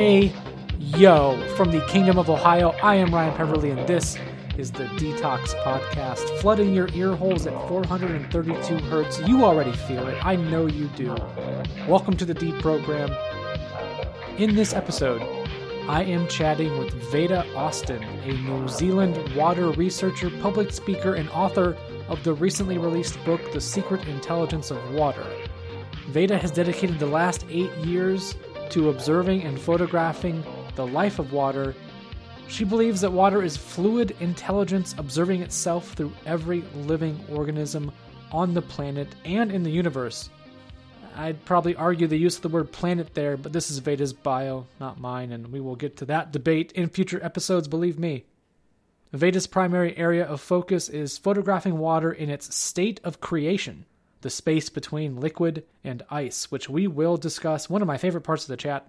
Hey, yo, from the Kingdom of Ohio, I am Ryan Peverly, and this is the Detox Podcast, flooding your ear holes at 432 hertz. You already feel it. I know you do. Welcome to the Deep Program. In this episode, I am chatting with Veda Austin, a New Zealand water researcher, public speaker, and author of the recently released book, The Secret Intelligence of Water. Veda has dedicated the last eight years to observing and photographing the life of water. She believes that water is fluid intelligence observing itself through every living organism on the planet and in the universe. I'd probably argue the use of the word planet there, but this is Veda's bio, not mine, and we will get to that debate in future episodes, believe me. Veda's primary area of focus is photographing water in its state of creation, the space between liquid and ice, which we will discuss, one of my favorite parts of the chat.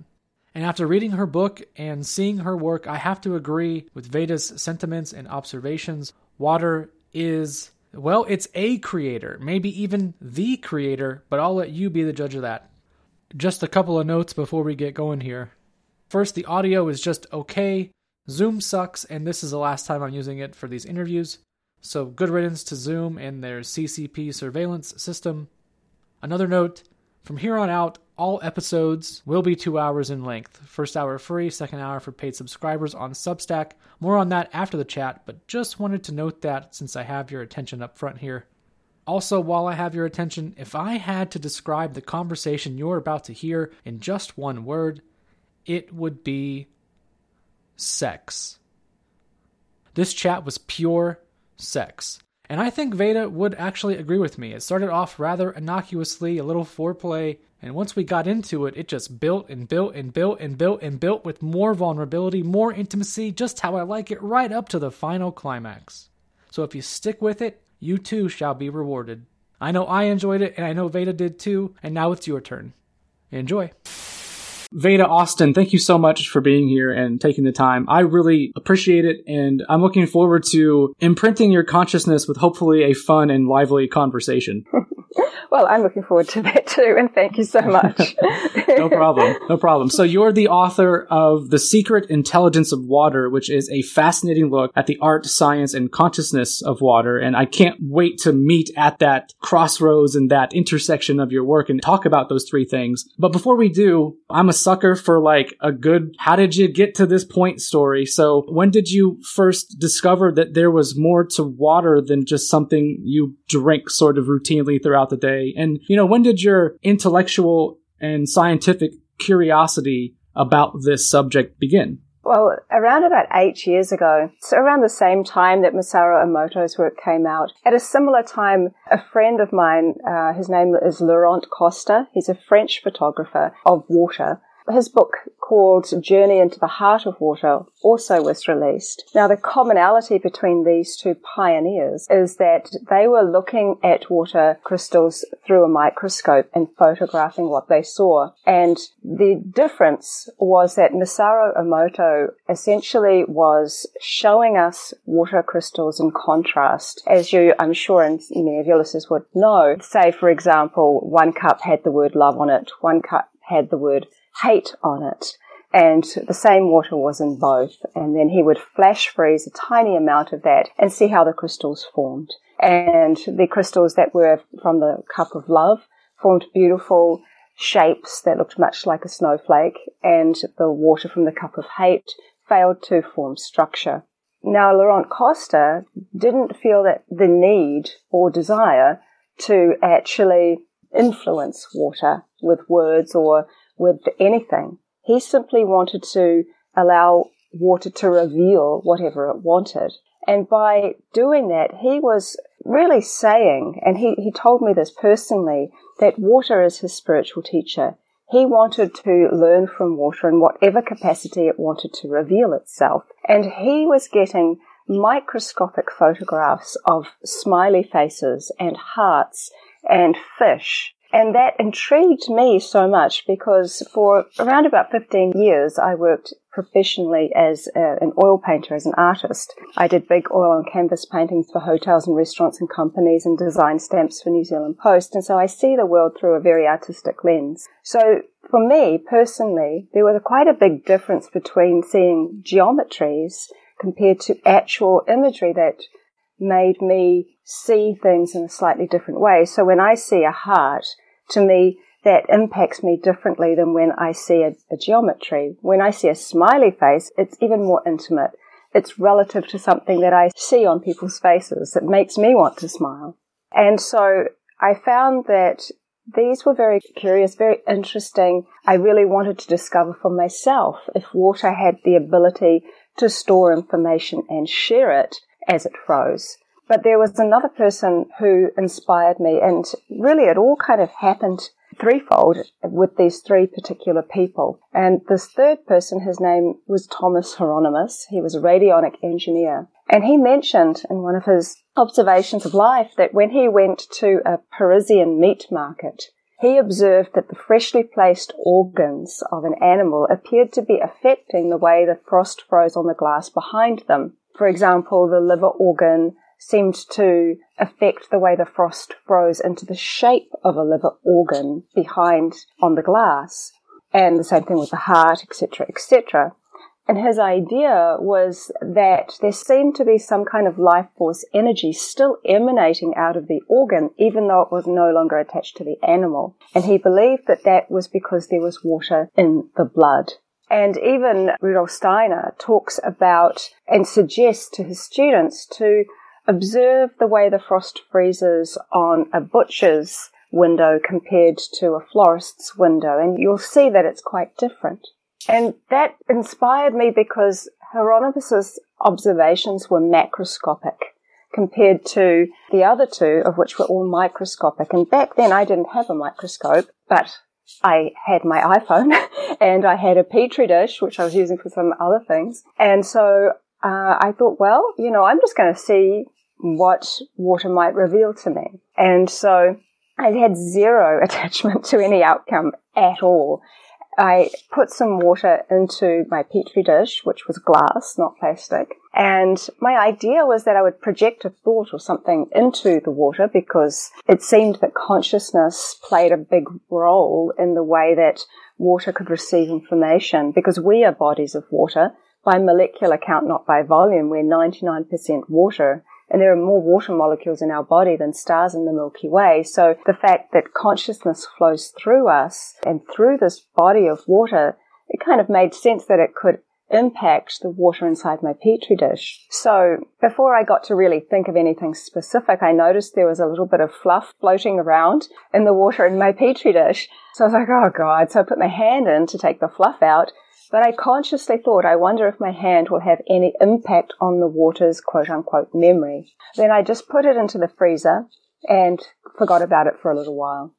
And after reading her book and seeing her work, I have to agree with Veda's sentiments and observations. Water is, well, it's a creator, maybe even the creator, but I'll let you be the judge of that. Just a couple of notes before we get going here. First, the audio is just okay. Zoom sucks, and this is the last time I'm using it for these interviews. So, good riddance to Zoom and their CCP surveillance system. Another note from here on out, all episodes will be two hours in length. First hour free, second hour for paid subscribers on Substack. More on that after the chat, but just wanted to note that since I have your attention up front here. Also, while I have your attention, if I had to describe the conversation you're about to hear in just one word, it would be sex. This chat was pure sex. And I think Veda would actually agree with me. It started off rather innocuously, a little foreplay, and once we got into it, it just built and built and built and built and built with more vulnerability, more intimacy, just how I like it, right up to the final climax. So if you stick with it, you too shall be rewarded. I know I enjoyed it, and I know Veda did too, and now it's your turn. Enjoy. Veda Austin, thank you so much for being here and taking the time. I really appreciate it, and I'm looking forward to imprinting your consciousness with hopefully a fun and lively conversation. Well, I'm looking forward to that too, and thank you so much. no problem. No problem. So you're the author of The Secret Intelligence of Water, which is a fascinating look at the art, science, and consciousness of water. And I can't wait to meet at that crossroads and that intersection of your work and talk about those three things. But before we do, I'm a sucker for like a good, how did you get to this point story? So when did you first discover that there was more to water than just something you drink sort of routinely throughout the day? And, you know, when did your intellectual and scientific curiosity about this subject begin? Well, around about eight years ago, so around the same time that Masaru Emoto's work came out, at a similar time, a friend of mine, uh, his name is Laurent Costa, he's a French photographer of water, his book called Journey into the Heart of Water also was released. Now, the commonality between these two pioneers is that they were looking at water crystals through a microscope and photographing what they saw. And the difference was that Masaru Emoto essentially was showing us water crystals in contrast. As you, I'm sure, and many of your listeners would know, say, for example, one cup had the word love on it, one cup had the word hate on it. And the same water was in both. And then he would flash freeze a tiny amount of that and see how the crystals formed. And the crystals that were from the cup of love formed beautiful shapes that looked much like a snowflake. And the water from the cup of hate failed to form structure. Now, Laurent Costa didn't feel that the need or desire to actually influence water with words or with anything. He simply wanted to allow water to reveal whatever it wanted. And by doing that, he was really saying, and he, he told me this personally, that water is his spiritual teacher. He wanted to learn from water in whatever capacity it wanted to reveal itself. And he was getting microscopic photographs of smiley faces and hearts and fish and that intrigued me so much because for around about 15 years, I worked professionally as a, an oil painter, as an artist. I did big oil on canvas paintings for hotels and restaurants and companies and design stamps for New Zealand Post. And so I see the world through a very artistic lens. So for me personally, there was quite a big difference between seeing geometries compared to actual imagery that made me see things in a slightly different way. So when I see a heart, to me, that impacts me differently than when I see a, a, geometry. When I see a smiley face, it's even more intimate. It's relative to something that I see on people's faces. It makes me want to smile. And so I found that these were very curious, very interesting. I really wanted to discover for myself if water had the ability to store information and share it as it froze. But there was another person who inspired me, and really it all kind of happened threefold with these three particular people. And this third person, his name was Thomas Hieronymus. He was a radionic engineer. And he mentioned in one of his observations of life that when he went to a Parisian meat market, he observed that the freshly placed organs of an animal appeared to be affecting the way the frost froze on the glass behind them. For example, the liver organ seemed to affect the way the frost froze into the shape of a liver organ behind on the glass. And the same thing with the heart, etc., etc. And his idea was that there seemed to be some kind of life force energy still emanating out of the organ, even though it was no longer attached to the animal. And he believed that that was because there was water in the blood. And even Rudolf Steiner talks about and suggests to his students to observe the way the frost freezes on a butcher's window compared to a florist's window, and you'll see that it's quite different. And that inspired me because Hieronymus's observations were macroscopic compared to the other two, of which were all microscopic. And back then I didn't have a microscope, but I had my iPhone and I had a petri dish, which I was using for some other things. And so uh, I thought, well, you know, I'm just going to see what water might reveal to me. And so I had zero attachment to any outcome at all. I put some water into my petri dish, which was glass, not plastic. And my idea was that I would project a thought or something into the water because it seemed that consciousness played a big role in the way that water could receive information because we are bodies of water by molecular count, not by volume. We're 99% water and there are more water molecules in our body than stars in the Milky Way. So the fact that consciousness flows through us and through this body of water, it kind of made sense that it could impact the water inside my petri dish. So before I got to really think of anything specific, I noticed there was a little bit of fluff floating around in the water in my petri dish. So I was like, oh God. So I put my hand in to take the fluff out but I consciously thought, I wonder if my hand will have any impact on the water's quote unquote memory. Then I just put it into the freezer and forgot about it for a little while.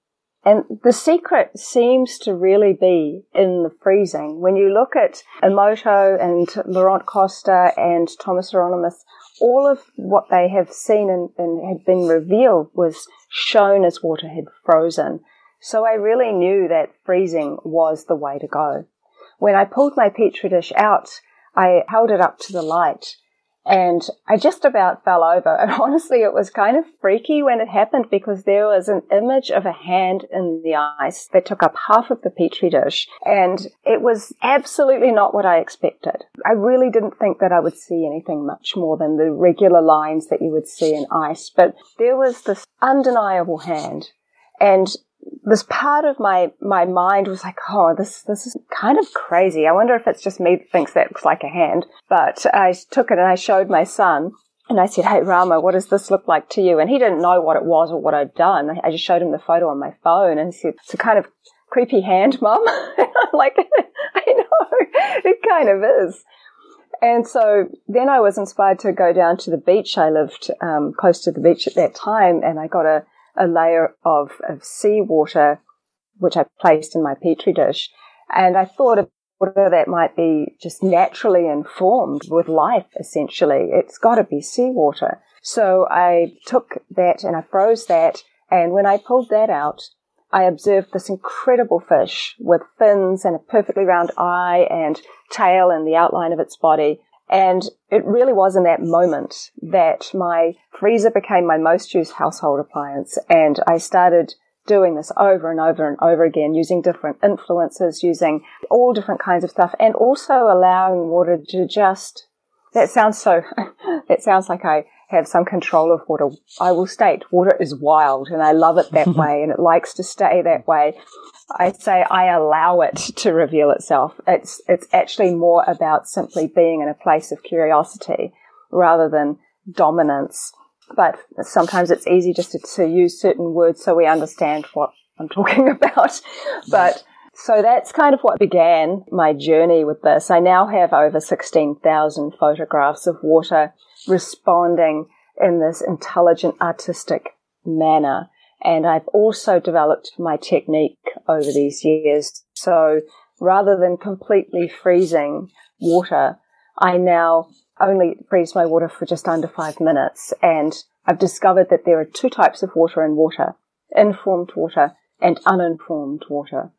And the secret seems to really be in the freezing. When you look at Emoto and Laurent Costa and Thomas Hieronymus, all of what they have seen and, and had been revealed was shown as water had frozen. So I really knew that freezing was the way to go. When I pulled my petri dish out, I held it up to the light and I just about fell over. And honestly, it was kind of freaky when it happened because there was an image of a hand in the ice that took up half of the petri dish. And it was absolutely not what I expected. I really didn't think that I would see anything much more than the regular lines that you would see in ice. But there was this undeniable hand. And this part of my my mind was like, oh, this this is kind of crazy. I wonder if it's just me that thinks that looks like a hand. But I took it and I showed my son. And I said, Hey Rama, what does this look like to you? And he didn't know what it was or what I'd done. I just showed him the photo on my phone and he said, It's a kind of creepy hand, mum. I'm like, I know, it kind of is. And so then I was inspired to go down to the beach. I lived um, close to the beach at that time and I got a a layer of, of seawater, which I placed in my petri dish. And I thought of water that might be just naturally informed with life, essentially. It's got to be seawater. So I took that and I froze that. And when I pulled that out, I observed this incredible fish with fins and a perfectly round eye and tail and the outline of its body. And it really was in that moment that my freezer became my most used household appliance. And I started doing this over and over and over again using different influences, using all different kinds of stuff and also allowing water to just, that sounds so, it sounds like I have some control of water. I will state water is wild and I love it that way and it likes to stay that way. I say I allow it to reveal itself. It's, it's actually more about simply being in a place of curiosity rather than dominance. But sometimes it's easy just to, to use certain words so we understand what I'm talking about. But so that's kind of what began my journey with this. I now have over 16,000 photographs of water responding in this intelligent, artistic manner. And I've also developed my technique over these years. So rather than completely freezing water, I now only freeze my water for just under five minutes. And I've discovered that there are two types of water in water, informed water and uninformed water.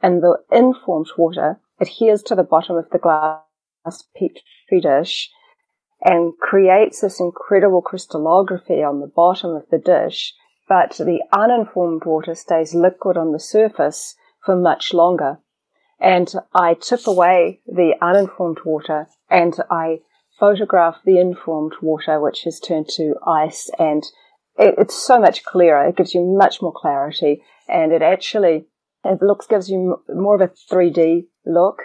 And the informed water adheres to the bottom of the glass petri dish and creates this incredible crystallography on the bottom of the dish, but the uninformed water stays liquid on the surface for much longer. And I tip away the uninformed water and I photograph the informed water, which has turned to ice and it, it's so much clearer. It gives you much more clarity and it actually, it looks, gives you more of a 3D look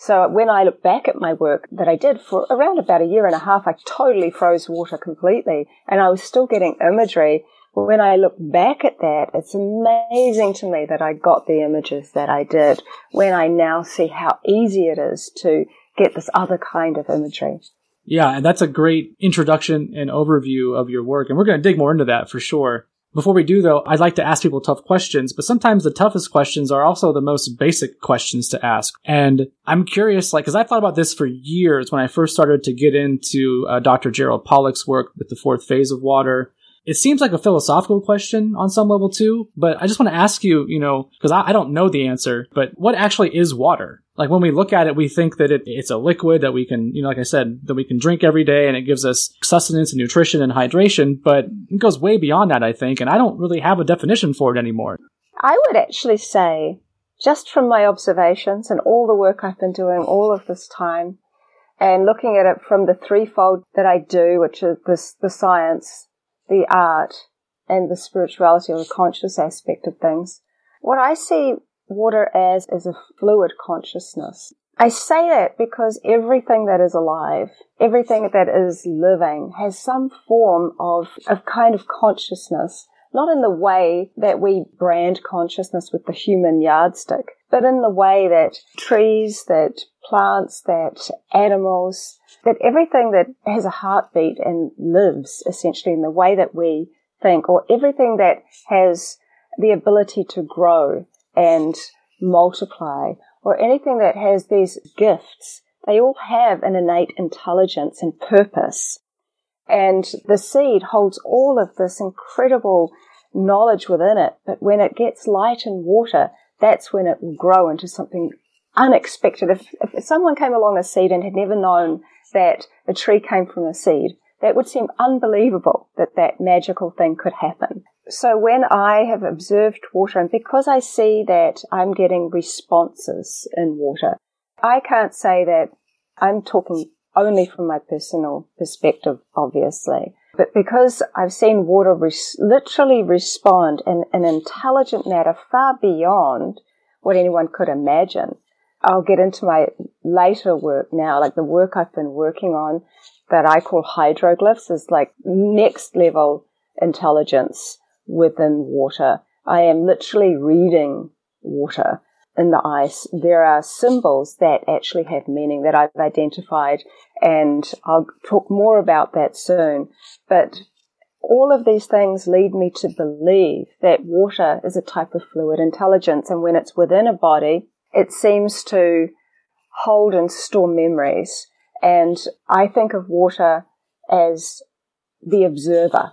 so when I look back at my work that I did for around about a year and a half, I totally froze water completely and I was still getting imagery. When I look back at that, it's amazing to me that I got the images that I did when I now see how easy it is to get this other kind of imagery. Yeah, and that's a great introduction and overview of your work. And we're going to dig more into that for sure. Before we do though, I'd like to ask people tough questions, but sometimes the toughest questions are also the most basic questions to ask. And I'm curious, like, cause I thought about this for years when I first started to get into uh, Dr. Gerald Pollack's work with the fourth phase of water. It seems like a philosophical question on some level too, but I just want to ask you, you know, because I, I, don't know the answer, but what actually is water? Like when we look at it, we think that it, it's a liquid that we can, you know, like I said, that we can drink every day and it gives us sustenance and nutrition and hydration, but it goes way beyond that, I think, and I don't really have a definition for it anymore. I would actually say, just from my observations and all the work I've been doing all of this time, and looking at it from the threefold that I do, which is this, the science, the art and the spirituality or the conscious aspect of things. What I see water as is a fluid consciousness. I say that because everything that is alive, everything that is living has some form of, of kind of consciousness, not in the way that we brand consciousness with the human yardstick, but in the way that trees, that plants, that animals, that everything that has a heartbeat and lives essentially in the way that we think, or everything that has the ability to grow and multiply, or anything that has these gifts, they all have an innate intelligence and purpose. And the seed holds all of this incredible knowledge within it, but when it gets light and water, that's when it will grow into something unexpected. If, if someone came along a seed and had never known that a tree came from a seed, that would seem unbelievable that that magical thing could happen. So when I have observed water, and because I see that I'm getting responses in water, I can't say that I'm talking only from my personal perspective, obviously. But because I've seen water res- literally respond in an intelligent manner far beyond what anyone could imagine, I'll get into my later work now, like the work I've been working on that I call hydroglyphs is like next level intelligence within water. I am literally reading water in the ice. There are symbols that actually have meaning that I've identified and I'll talk more about that soon. But all of these things lead me to believe that water is a type of fluid intelligence and when it's within a body, it seems to hold and store memories. And I think of water as the observer.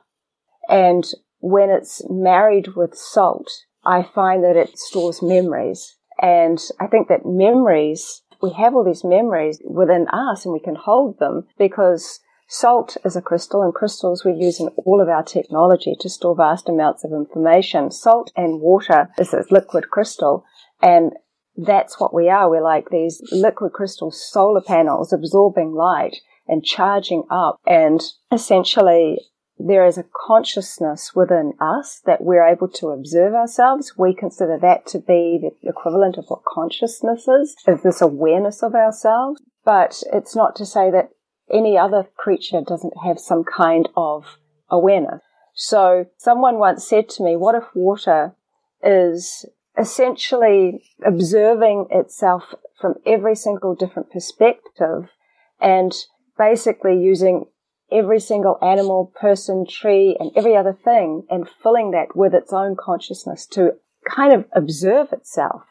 And when it's married with salt, I find that it stores memories. And I think that memories, we have all these memories within us and we can hold them because salt is a crystal and crystals we use in all of our technology to store vast amounts of information. Salt and water is a liquid crystal and that's what we are. We're like these liquid crystal solar panels absorbing light and charging up and essentially there is a consciousness within us that we're able to observe ourselves. We consider that to be the equivalent of what consciousness is, is this awareness of ourselves. But it's not to say that any other creature doesn't have some kind of awareness. So someone once said to me, what if water is essentially observing itself from every single different perspective and basically using every single animal, person, tree, and every other thing and filling that with its own consciousness to kind of observe itself.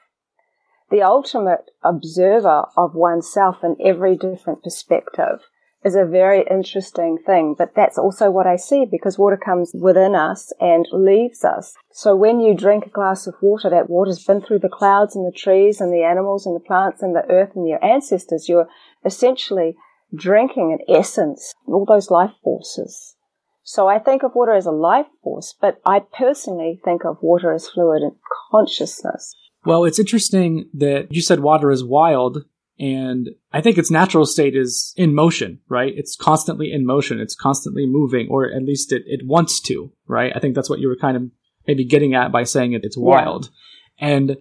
The ultimate observer of oneself in every different perspective is a very interesting thing, but that's also what I see because water comes within us and leaves us. So when you drink a glass of water, that water's been through the clouds and the trees and the animals and the plants and the earth and your ancestors. You're essentially drinking in essence all those life forces. So I think of water as a life force, but I personally think of water as fluid and consciousness. Well, it's interesting that you said water is wild, and I think its natural state is in motion, right? It's constantly in motion. It's constantly moving, or at least it, it wants to, right? I think that's what you were kind of maybe getting at by saying it, it's wild. Yeah. And,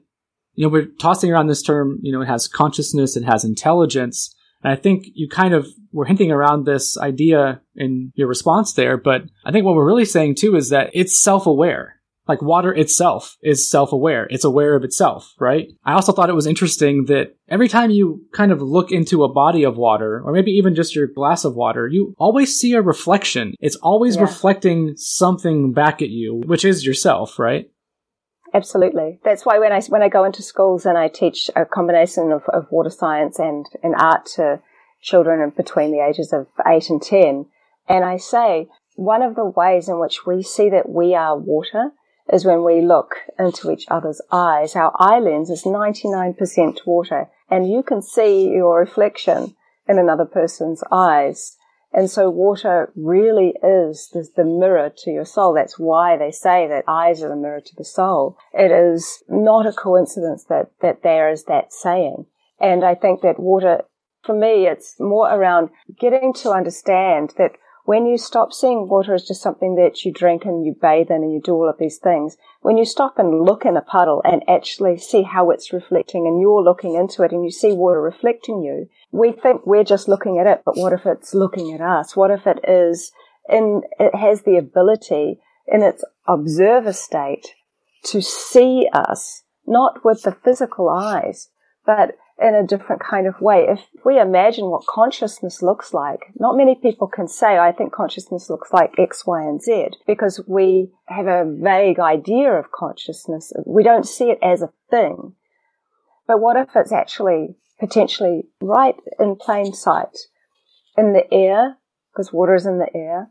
you know, we're tossing around this term, you know, it has consciousness, it has intelligence. And I think you kind of were hinting around this idea in your response there, but I think what we're really saying too is that it's self-aware. Like water itself is self-aware. It's aware of itself, right? I also thought it was interesting that every time you kind of look into a body of water, or maybe even just your glass of water, you always see a reflection. It's always yeah. reflecting something back at you, which is yourself, right? Absolutely. That's why when I when I go into schools and I teach a combination of, of water science and, and art to children between the ages of eight and ten, and I say one of the ways in which we see that we are water is when we look into each other's eyes. Our eye lens is 99% water and you can see your reflection in another person's eyes. And so water really is the, the, mirror to your soul. That's why they say that eyes are the mirror to the soul. It is not a coincidence that, that there is that saying. And I think that water, for me, it's more around getting to understand that when you stop seeing water as just something that you drink and you bathe in and you do all of these things, when you stop and look in a puddle and actually see how it's reflecting and you're looking into it and you see water reflecting you, we think we're just looking at it, but what if it's looking at us? What if it is in, it has the ability in its observer state to see us, not with the physical eyes, but in a different kind of way. If we imagine what consciousness looks like, not many people can say, I think consciousness looks like X, Y, and Z because we have a vague idea of consciousness. We don't see it as a thing. But what if it's actually potentially right in plain sight in the air, because water is in the air,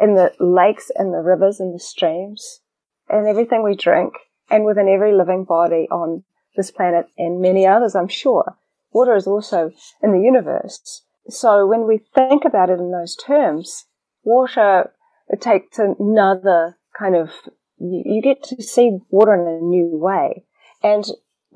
in the lakes and the rivers and the streams and everything we drink and within every living body on this planet and many others, I'm sure. Water is also in the universe. So when we think about it in those terms, water, it takes another kind of, you, you get to see water in a new way. And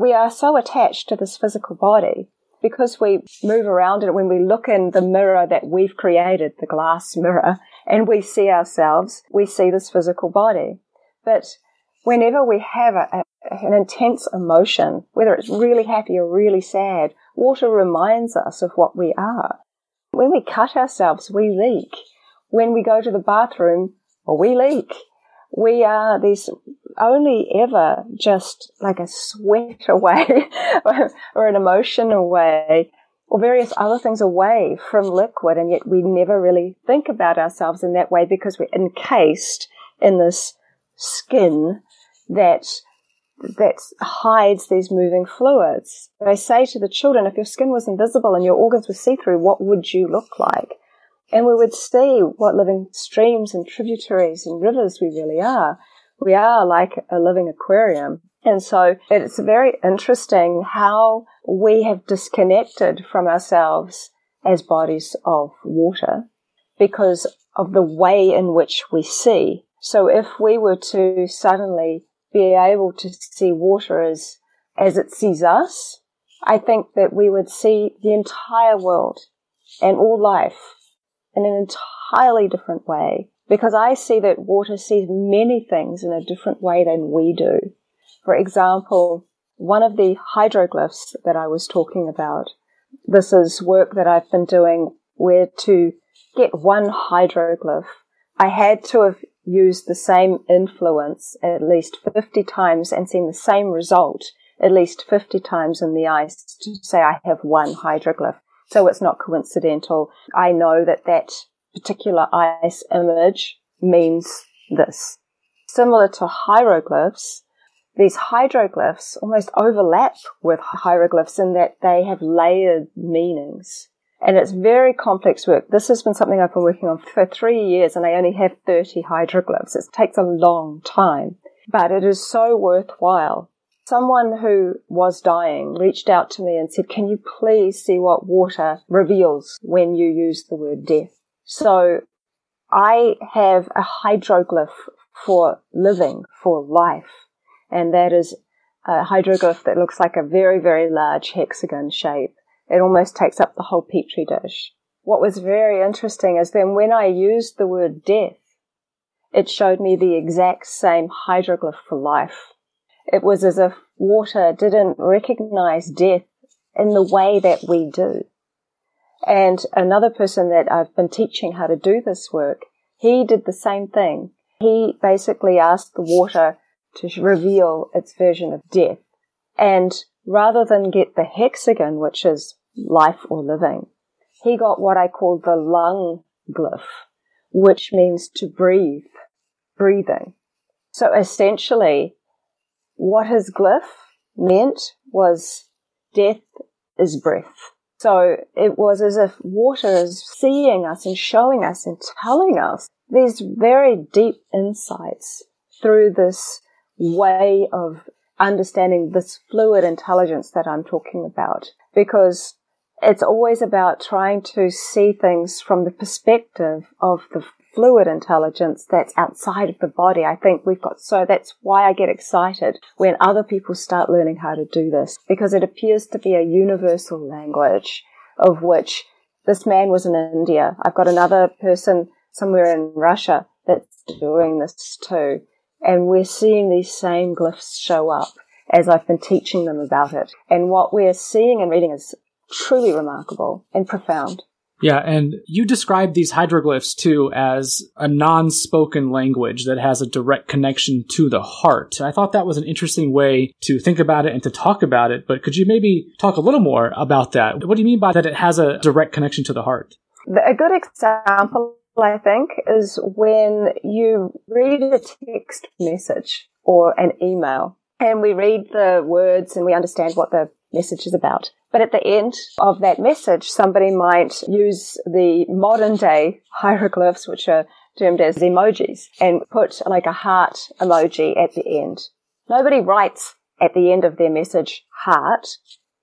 we are so attached to this physical body because we move around it when we look in the mirror that we've created, the glass mirror, and we see ourselves, we see this physical body. But whenever we have a, an intense emotion, whether it's really happy or really sad, water reminds us of what we are. When we cut ourselves, we leak. When we go to the bathroom, well, we leak. We are this only ever just like a sweat away or an emotion away or various other things away from liquid. And yet we never really think about ourselves in that way because we're encased in this skin that that hides these moving fluids. I say to the children, if your skin was invisible and your organs were see-through, what would you look like? And we would see what living streams and tributaries and rivers we really are. We are like a living aquarium. And so it's very interesting how we have disconnected from ourselves as bodies of water because of the way in which we see. So if we were to suddenly be able to see water as, as it sees us, I think that we would see the entire world and all life in an entirely different way because I see that water sees many things in a different way than we do. For example, one of the hydroglyphs that I was talking about, this is work that I've been doing where to get one hydroglyph, I had to have used the same influence at least 50 times and seen the same result at least 50 times in the ice to say I have one hydroglyph. So it's not coincidental. I know that that particular ice image means this. Similar to hieroglyphs, these hydroglyphs almost overlap with hieroglyphs in that they have layered meanings. And it's very complex work. This has been something I've been working on for three years and I only have 30 hydroglyphs. It takes a long time, but it is so worthwhile. Someone who was dying reached out to me and said, can you please see what water reveals when you use the word death? So I have a hydroglyph for living, for life, and that is a hydroglyph that looks like a very, very large hexagon shape. It almost takes up the whole petri dish. What was very interesting is then when I used the word death, it showed me the exact same hydroglyph for life. It was as if water didn't recognize death in the way that we do. And another person that I've been teaching how to do this work, he did the same thing. He basically asked the water to reveal its version of death. And rather than get the hexagon, which is life or living, he got what I call the lung glyph, which means to breathe, breathing. So essentially, what his glyph meant was death is breath. So it was as if water is seeing us and showing us and telling us these very deep insights through this way of understanding this fluid intelligence that I'm talking about. Because it's always about trying to see things from the perspective of the fluid intelligence that's outside of the body. I think we've got so that's why I get excited when other people start learning how to do this because it appears to be a universal language of which this man was in India. I've got another person somewhere in Russia that's doing this too. And we're seeing these same glyphs show up as I've been teaching them about it. And what we're seeing and reading is truly remarkable and profound. Yeah, and you describe these hydroglyphs too as a non spoken language that has a direct connection to the heart. I thought that was an interesting way to think about it and to talk about it, but could you maybe talk a little more about that? What do you mean by that it has a direct connection to the heart? A good example, I think, is when you read a text message or an email and we read the words and we understand what the message is about. But at the end of that message, somebody might use the modern day hieroglyphs, which are termed as emojis, and put like a heart emoji at the end. Nobody writes at the end of their message heart.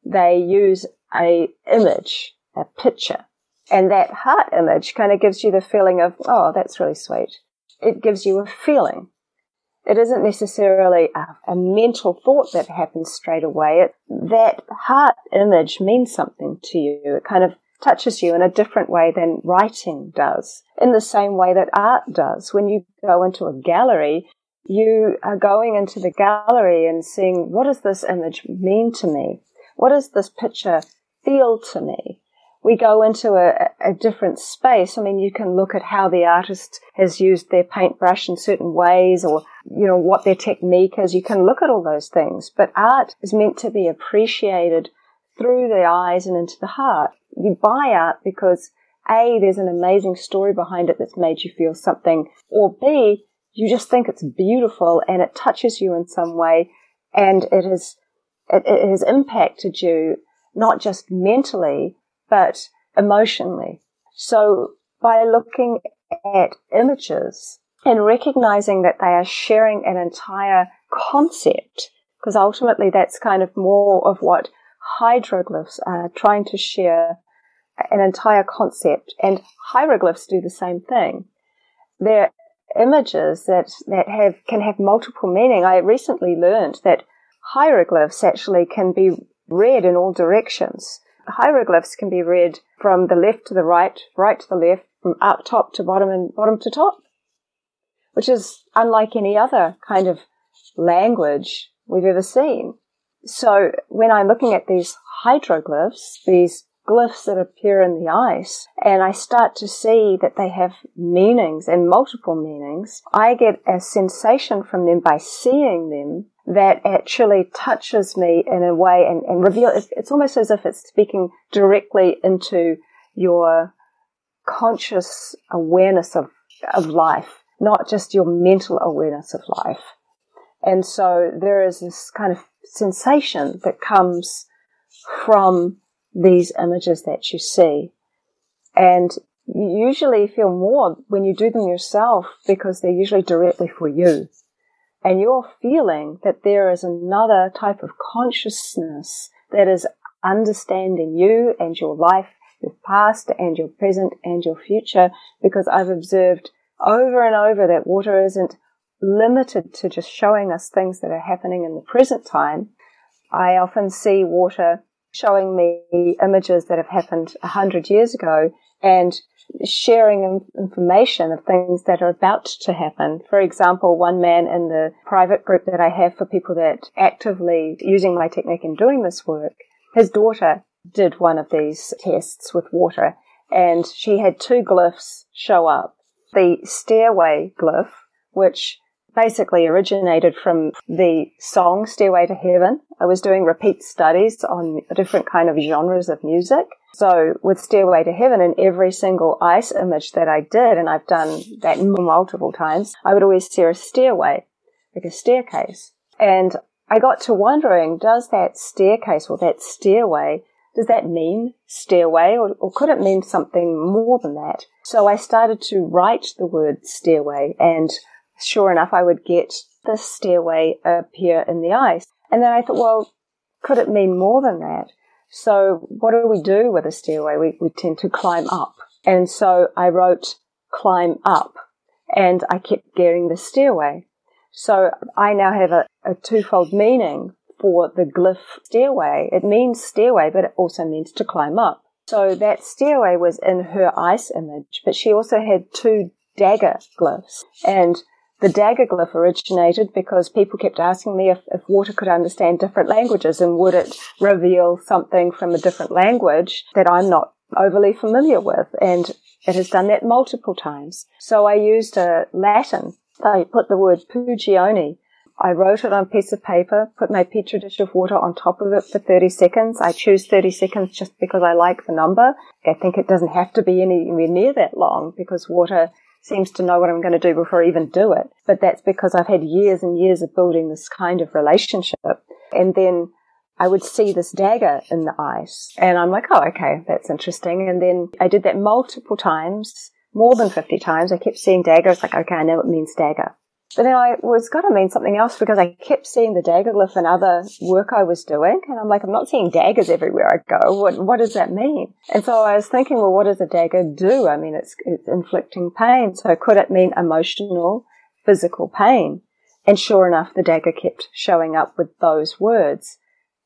They use a image, a picture. And that heart image kind of gives you the feeling of, oh, that's really sweet. It gives you a feeling. It isn't necessarily a, a mental thought that happens straight away. It, that heart image means something to you. It kind of touches you in a different way than writing does. In the same way that art does. When you go into a gallery, you are going into the gallery and seeing what does this image mean to me? What does this picture feel to me? We go into a, a, different space. I mean, you can look at how the artist has used their paintbrush in certain ways or, you know, what their technique is. You can look at all those things, but art is meant to be appreciated through the eyes and into the heart. You buy art because A, there's an amazing story behind it that's made you feel something, or B, you just think it's beautiful and it touches you in some way and it has, it, it has impacted you not just mentally, but emotionally. So by looking at images and recognizing that they are sharing an entire concept, because ultimately that's kind of more of what hydroglyphs are trying to share an entire concept, and hieroglyphs do the same thing. They're images that, that have, can have multiple meaning. I recently learned that hieroglyphs actually can be read in all directions. Hieroglyphs can be read from the left to the right, right to the left, from up top to bottom and bottom to top, which is unlike any other kind of language we've ever seen. So when I'm looking at these hydroglyphs, these glyphs that appear in the ice, and I start to see that they have meanings and multiple meanings, I get a sensation from them by seeing them that actually touches me in a way and, and reveal it's almost as if it's speaking directly into your conscious awareness of, of life, not just your mental awareness of life. And so there is this kind of sensation that comes from these images that you see. And you usually feel more when you do them yourself because they're usually directly for you. And you're feeling that there is another type of consciousness that is understanding you and your life, your past and your present and your future, because I've observed over and over that water isn't limited to just showing us things that are happening in the present time. I often see water showing me images that have happened a hundred years ago and sharing information of things that are about to happen. For example, one man in the private group that I have for people that actively using my technique and doing this work, his daughter did one of these tests with water and she had two glyphs show up. The stairway glyph, which basically originated from the song Stairway to Heaven. I was doing repeat studies on different kind of genres of music. So with Stairway to Heaven and every single ice image that I did, and I've done that multiple times, I would always see a stairway, like a staircase. And I got to wondering, does that staircase or that stairway, does that mean stairway or, or could it mean something more than that? So I started to write the word stairway and sure enough, I would get the stairway appear in the ice. And then I thought, well, could it mean more than that? So what do we do with a stairway? We, we tend to climb up. And so I wrote climb up and I kept getting the stairway. So I now have a, a twofold meaning for the glyph stairway. It means stairway, but it also means to climb up. So that stairway was in her ice image, but she also had two dagger glyphs. And the dagger glyph originated because people kept asking me if, if water could understand different languages and would it reveal something from a different language that I'm not overly familiar with. And it has done that multiple times. So I used a Latin. I put the word pugione. I wrote it on a piece of paper, put my petri dish of water on top of it for 30 seconds. I choose 30 seconds just because I like the number. I think it doesn't have to be anywhere near that long because water seems to know what I'm going to do before I even do it. But that's because I've had years and years of building this kind of relationship. And then I would see this dagger in the ice and I'm like, oh, okay, that's interesting. And then I did that multiple times, more than 50 times. I kept seeing dagger. It's like, okay, I know it means dagger. But then I was got to mean something else because I kept seeing the dagger glyph in other work I was doing. And I'm like, I'm not seeing daggers everywhere I go. What, what does that mean? And so I was thinking, well, what does a dagger do? I mean, it's, it's inflicting pain. So could it mean emotional, physical pain? And sure enough, the dagger kept showing up with those words.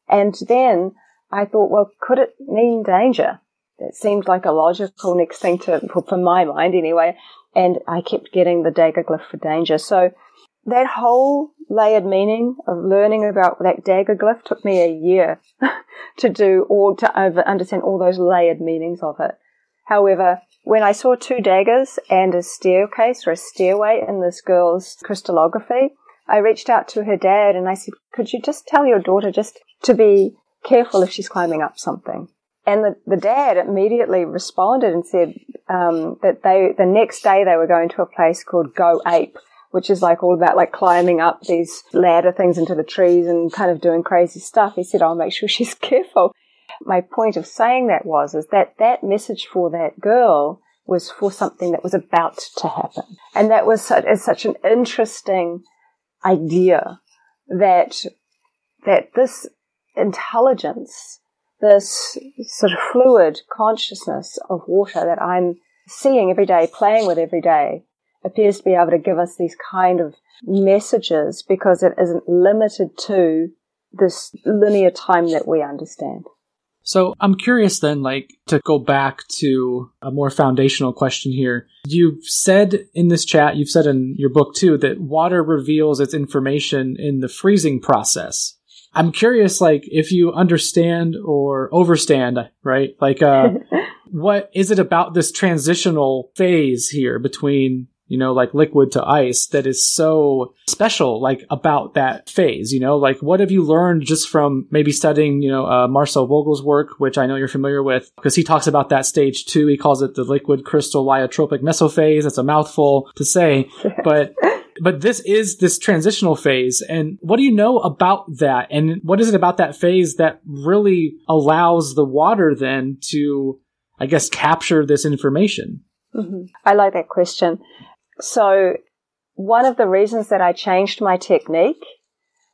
And then I thought, well, could it mean danger? It seemed like a logical next thing to, for my mind anyway and I kept getting the dagger glyph for danger. So that whole layered meaning of learning about that dagger glyph took me a year to do all to understand all those layered meanings of it. However, when I saw two daggers and a staircase or a stairway in this girl's crystallography, I reached out to her dad and I said, could you just tell your daughter just to be careful if she's climbing up something? And the, the dad immediately responded and said um, that they the next day they were going to a place called Go Ape, which is like all about like climbing up these ladder things into the trees and kind of doing crazy stuff. He said, "I'll make sure she's careful." My point of saying that was is that that message for that girl was for something that was about to happen. And that was such, such an interesting idea that, that this intelligence, this sort of fluid consciousness of water that I'm seeing every day, playing with every day, appears to be able to give us these kind of messages because it isn't limited to this linear time that we understand. So I'm curious then, like, to go back to a more foundational question here. You've said in this chat, you've said in your book too, that water reveals its information in the freezing process. I'm curious, like, if you understand or overstand, right? Like, uh, what is it about this transitional phase here between you know, like liquid to ice that is so special, like about that phase, you know, like what have you learned just from maybe studying, you know, uh, Marcel Vogel's work, which I know you're familiar with, because he talks about that stage too. He calls it the liquid crystal lyotropic mesophase. It's a mouthful to say, but but this is this transitional phase. And what do you know about that? And what is it about that phase that really allows the water then to, I guess, capture this information? Mm-hmm. I like that question. So one of the reasons that I changed my technique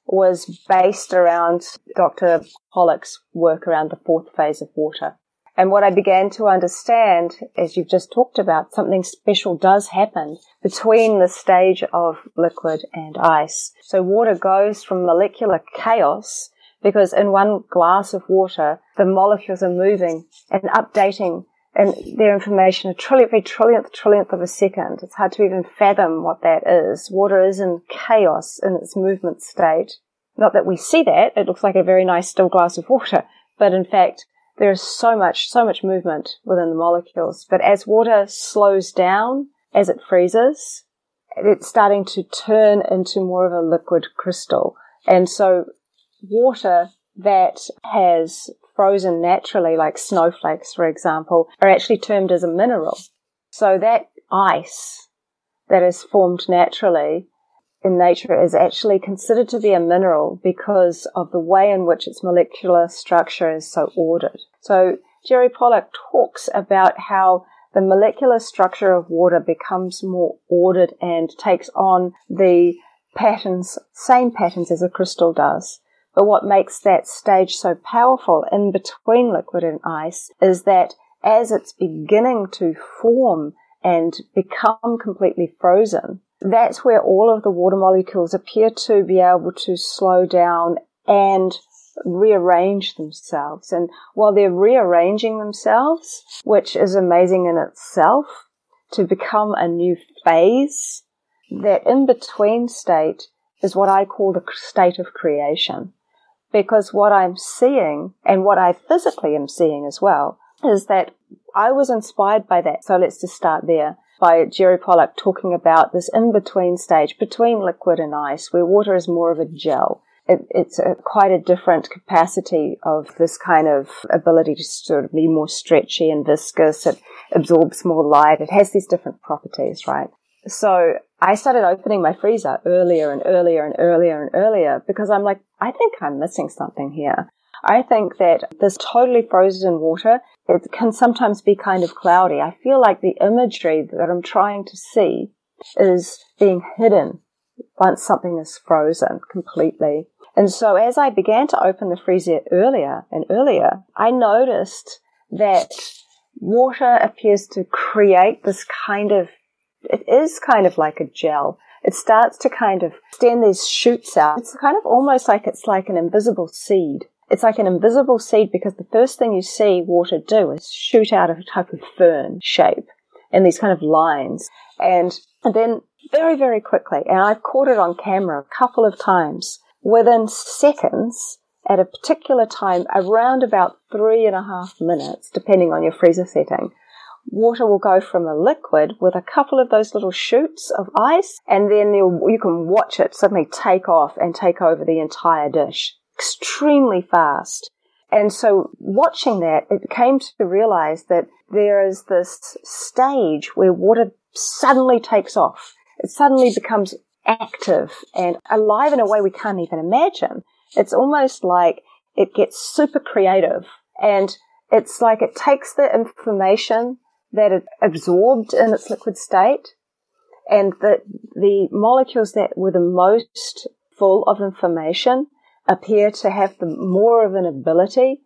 was based around Dr. Pollack's work around the fourth phase of water. And what I began to understand, as you've just talked about, something special does happen between the stage of liquid and ice. So water goes from molecular chaos because in one glass of water, the molecules are moving and updating and their information a trillionth, trillionth, trillionth of a second. It's hard to even fathom what that is. Water is in chaos in its movement state. Not that we see that. It looks like a very nice still glass of water. But in fact, there is so much, so much movement within the molecules. But as water slows down, as it freezes, it's starting to turn into more of a liquid crystal. And so water that has frozen naturally, like snowflakes, for example, are actually termed as a mineral. So that ice that is formed naturally in nature is actually considered to be a mineral because of the way in which its molecular structure is so ordered. So Jerry Pollack talks about how the molecular structure of water becomes more ordered and takes on the patterns, same patterns as a crystal does. But what makes that stage so powerful in between liquid and ice is that as it's beginning to form and become completely frozen, that's where all of the water molecules appear to be able to slow down and rearrange themselves. And while they're rearranging themselves, which is amazing in itself, to become a new phase, that in between state is what I call the state of creation because what I'm seeing and what I physically am seeing as well is that I was inspired by that. So let's just start there by Jerry Pollack talking about this in between stage between liquid and ice where water is more of a gel. It, it's a, quite a different capacity of this kind of ability to sort of be more stretchy and viscous. It absorbs more light. It has these different properties, right? So I started opening my freezer earlier and earlier and earlier and earlier because I'm like, I think I'm missing something here. I think that this totally frozen water, it can sometimes be kind of cloudy. I feel like the imagery that I'm trying to see is being hidden once something is frozen completely. And so as I began to open the freezer earlier and earlier, I noticed that water appears to create this kind of it is kind of like a gel. It starts to kind of send these shoots out. It's kind of almost like it's like an invisible seed. It's like an invisible seed because the first thing you see water do is shoot out of a type of fern shape in these kind of lines. And, and then very, very quickly, and I've caught it on camera a couple of times, within seconds, at a particular time, around about three and a half minutes, depending on your freezer setting, water will go from a liquid with a couple of those little shoots of ice, and then you can watch it suddenly take off and take over the entire dish extremely fast. And so watching that, it came to realize that there is this stage where water suddenly takes off. It suddenly becomes active and alive in a way we can't even imagine. It's almost like it gets super creative and it's like it takes the information that it absorbed in its liquid state and the, the molecules that were the most full of information appear to have the more of an ability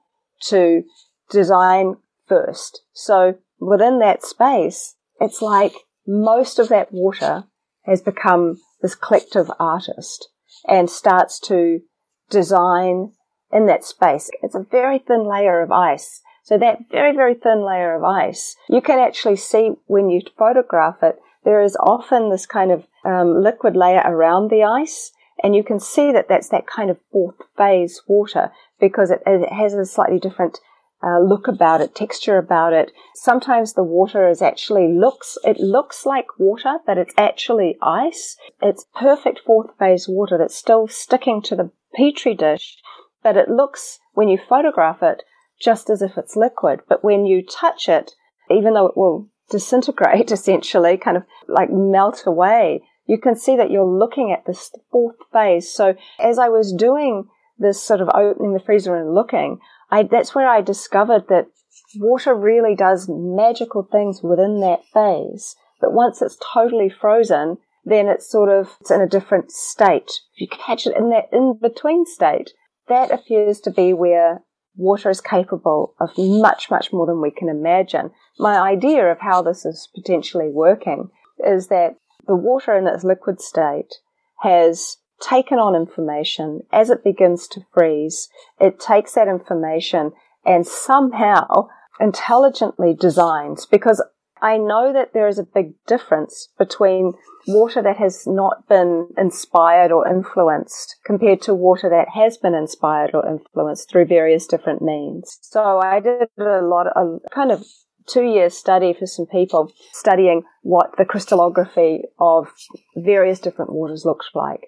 to design first. So within that space, it's like most of that water has become this collective artist and starts to design in that space. It's a very thin layer of ice. So that very, very thin layer of ice, you can actually see when you photograph it, there is often this kind of um, liquid layer around the ice. And you can see that that's that kind of fourth phase water because it, it has a slightly different uh, look about it, texture about it. Sometimes the water is actually looks, it looks like water, but it's actually ice. It's perfect fourth phase water that's still sticking to the petri dish, but it looks, when you photograph it, just as if it's liquid. But when you touch it, even though it will disintegrate essentially, kind of like melt away, you can see that you're looking at this fourth phase. So as I was doing this sort of opening the freezer and looking, I, that's where I discovered that water really does magical things within that phase. But once it's totally frozen, then it's sort of it's in a different state. If you catch it in that in between state, that appears to be where water is capable of much, much more than we can imagine. My idea of how this is potentially working is that the water in its liquid state has taken on information as it begins to freeze. It takes that information and somehow intelligently designs because I know that there is a big difference between water that has not been inspired or influenced compared to water that has been inspired or influenced through various different means. So I did a lot of kind of two year study for some people studying what the crystallography of various different waters looks like.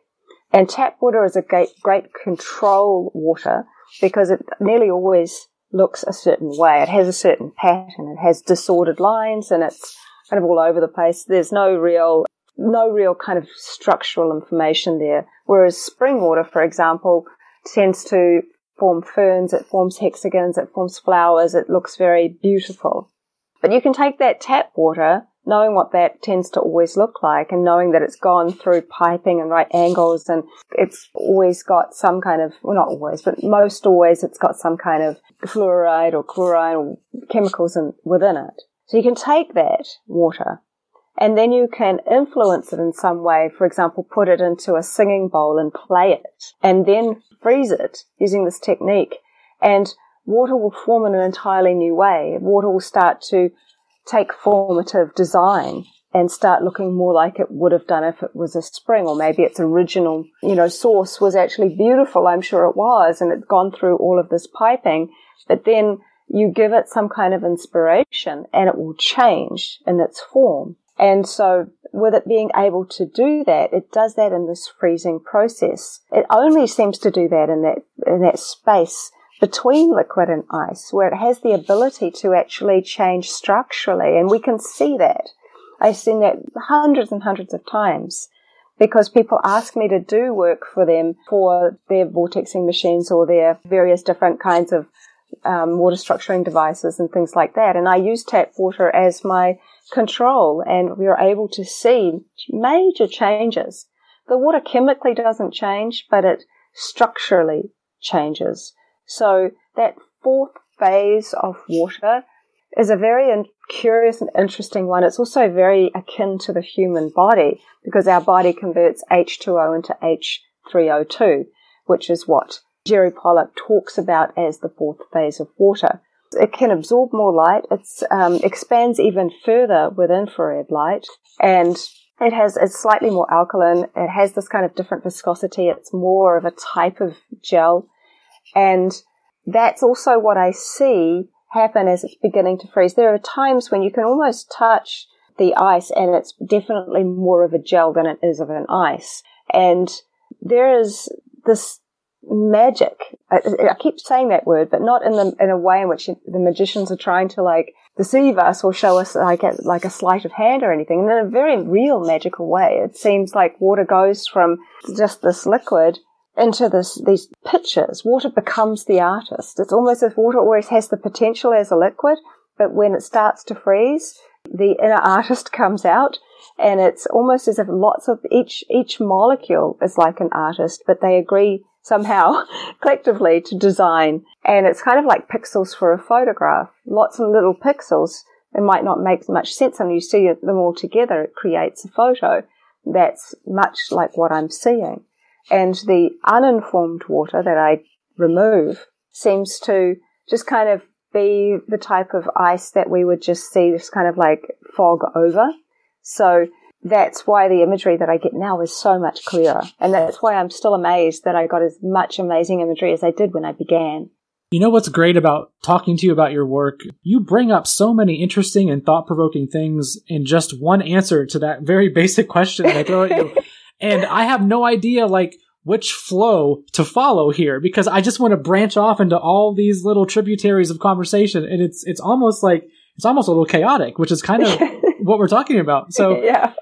And tap water is a great, great control water because it nearly always looks a certain way. It has a certain pattern. It has disordered lines and it's kind of all over the place. There's no real, no real kind of structural information there. Whereas spring water, for example, tends to form ferns, it forms hexagons, it forms flowers, it looks very beautiful. But you can take that tap water knowing what that tends to always look like and knowing that it's gone through piping and right angles and it's always got some kind of, well not always, but most always it's got some kind of fluoride or chloride or chemicals in, within it. So you can take that water and then you can influence it in some way. For example, put it into a singing bowl and play it and then freeze it using this technique and water will form in an entirely new way. Water will start to take formative design and start looking more like it would have done if it was a spring or maybe its original, you know, source was actually beautiful. I'm sure it was and it's gone through all of this piping, but then you give it some kind of inspiration and it will change in its form. And so with it being able to do that, it does that in this freezing process. It only seems to do that in that, in that space between liquid and ice where it has the ability to actually change structurally. And we can see that. I've seen that hundreds and hundreds of times because people ask me to do work for them for their vortexing machines or their various different kinds of um, water structuring devices and things like that. And I use tap water as my control and we are able to see major changes. The water chemically doesn't change, but it structurally changes. So that fourth phase of water is a very curious and interesting one. It's also very akin to the human body because our body converts H2O into H3O2, which is what Jerry Pollack talks about as the fourth phase of water. It can absorb more light. It um, expands even further with infrared light, and it has it's slightly more alkaline. It has this kind of different viscosity. It's more of a type of gel and that's also what I see happen as it's beginning to freeze. There are times when you can almost touch the ice and it's definitely more of a gel than it is of an ice. And there is this magic. I, I, keep saying that word, but not in the in a way in which the magicians are trying to like deceive us or show us like a, like a sleight of hand or anything. And In a very real magical way, it seems like water goes from just this liquid into this these pictures. Water becomes the artist. It's almost as water always has the potential as a liquid, but when it starts to freeze, the inner artist comes out and it's almost as if lots of each each molecule is like an artist, but they agree somehow collectively to design. And it's kind of like pixels for a photograph. Lots of little pixels. It might not make much sense and you see them all together. It creates a photo that's much like what I'm seeing. And the uninformed water that I remove seems to just kind of be the type of ice that we would just see just kind of like fog over. So that's why the imagery that I get now is so much clearer. And that's why I'm still amazed that I got as much amazing imagery as I did when I began. You know what's great about talking to you about your work? You bring up so many interesting and thought provoking things in just one answer to that very basic question that I throw at you. And I have no idea, like, which flow to follow here because I just want to branch off into all these little tributaries of conversation and it's it's almost like it's almost a little chaotic, which is kind of what we're talking about. So yeah.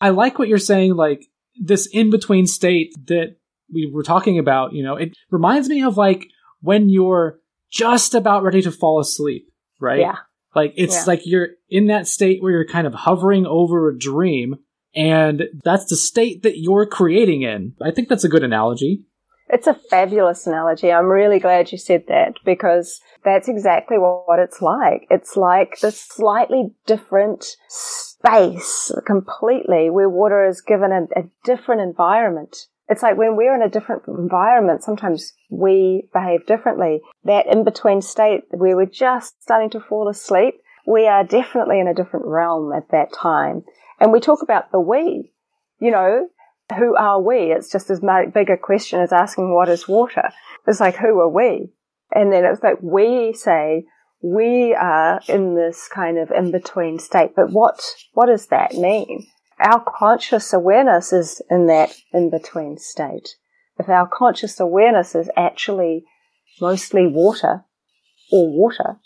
I like what you're saying like this in between state that we were talking about, you know. It reminds me of like when you're just about ready to fall asleep, right? Yeah. Like it's Yeah. like you're in that state where you're kind of hovering over a dream and that's the state that you're creating in. I think that's a good analogy. It's a fabulous analogy. I'm really glad you said that because that's exactly what it's like. It's like this slightly different space completely where water is given a, a different environment. It's like when we're in a different environment, sometimes we behave differently. That in between state where we're just starting to fall asleep, we are definitely in a different realm at that time. And we talk about the we, you know, who are we? It's just as big a question as asking what is water. It's like, who are we? And then it's like, we say we are in this kind of in between state. But what, what does that mean? Our conscious awareness is in that in between state. If our conscious awareness is actually mostly water or water,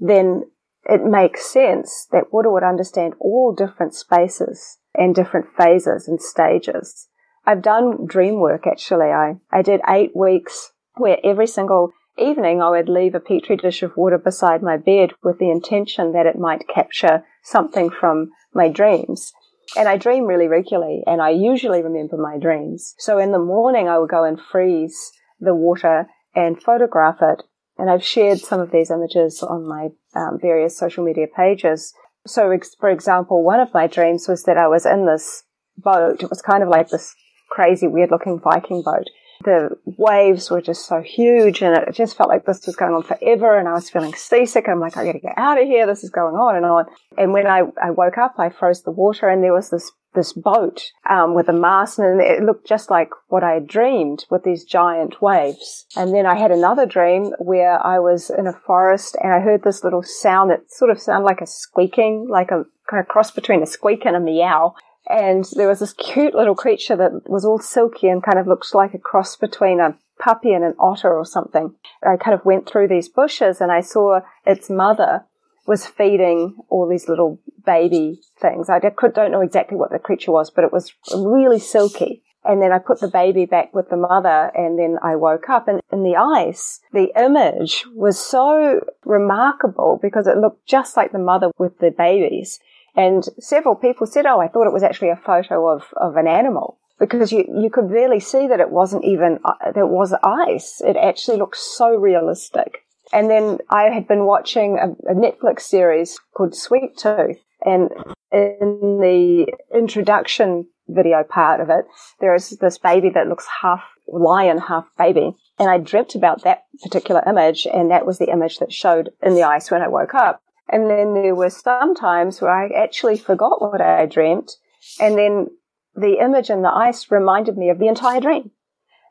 then it makes sense that water would understand all different spaces and different phases and stages. I've done dream work actually. I, I did eight weeks where every single evening I would leave a petri dish of water beside my bed with the intention that it might capture something from my dreams. And I dream really regularly and I usually remember my dreams. So in the morning I would go and freeze the water and photograph it. And I've shared some of these images on my um, various social media pages. So, for example, one of my dreams was that I was in this boat. It was kind of like this crazy, weird looking Viking boat. The waves were just so huge and it just felt like this was going on forever and I was feeling seasick. I'm like, I gotta get out of here. This is going on and on. And when I, I woke up, I froze the water and there was this this boat um, with a mast, and it looked just like what I had dreamed with these giant waves. And then I had another dream where I was in a forest and I heard this little sound that sort of sounded like a squeaking, like a kind of cross between a squeak and a meow. And there was this cute little creature that was all silky and kind of looked like a cross between a puppy and an otter or something. I kind of went through these bushes and I saw its mother was feeding all these little baby things. I could, don't know exactly what the creature was, but it was really silky. And then I put the baby back with the mother and then I woke up and in the ice, the image was so remarkable because it looked just like the mother with the babies. And several people said, oh, I thought it was actually a photo of, of an animal because you, you could really see that it wasn't even, uh, there was ice. It actually looked so realistic. And then I had been watching a, a Netflix series called Sweet Tooth. And in the introduction video part of it, there is this baby that looks half lion, half baby. And I dreamt about that particular image, and that was the image that showed in the ice when I woke up. And then there were some times where I actually forgot what I dreamt, and then the image in the ice reminded me of the entire dream.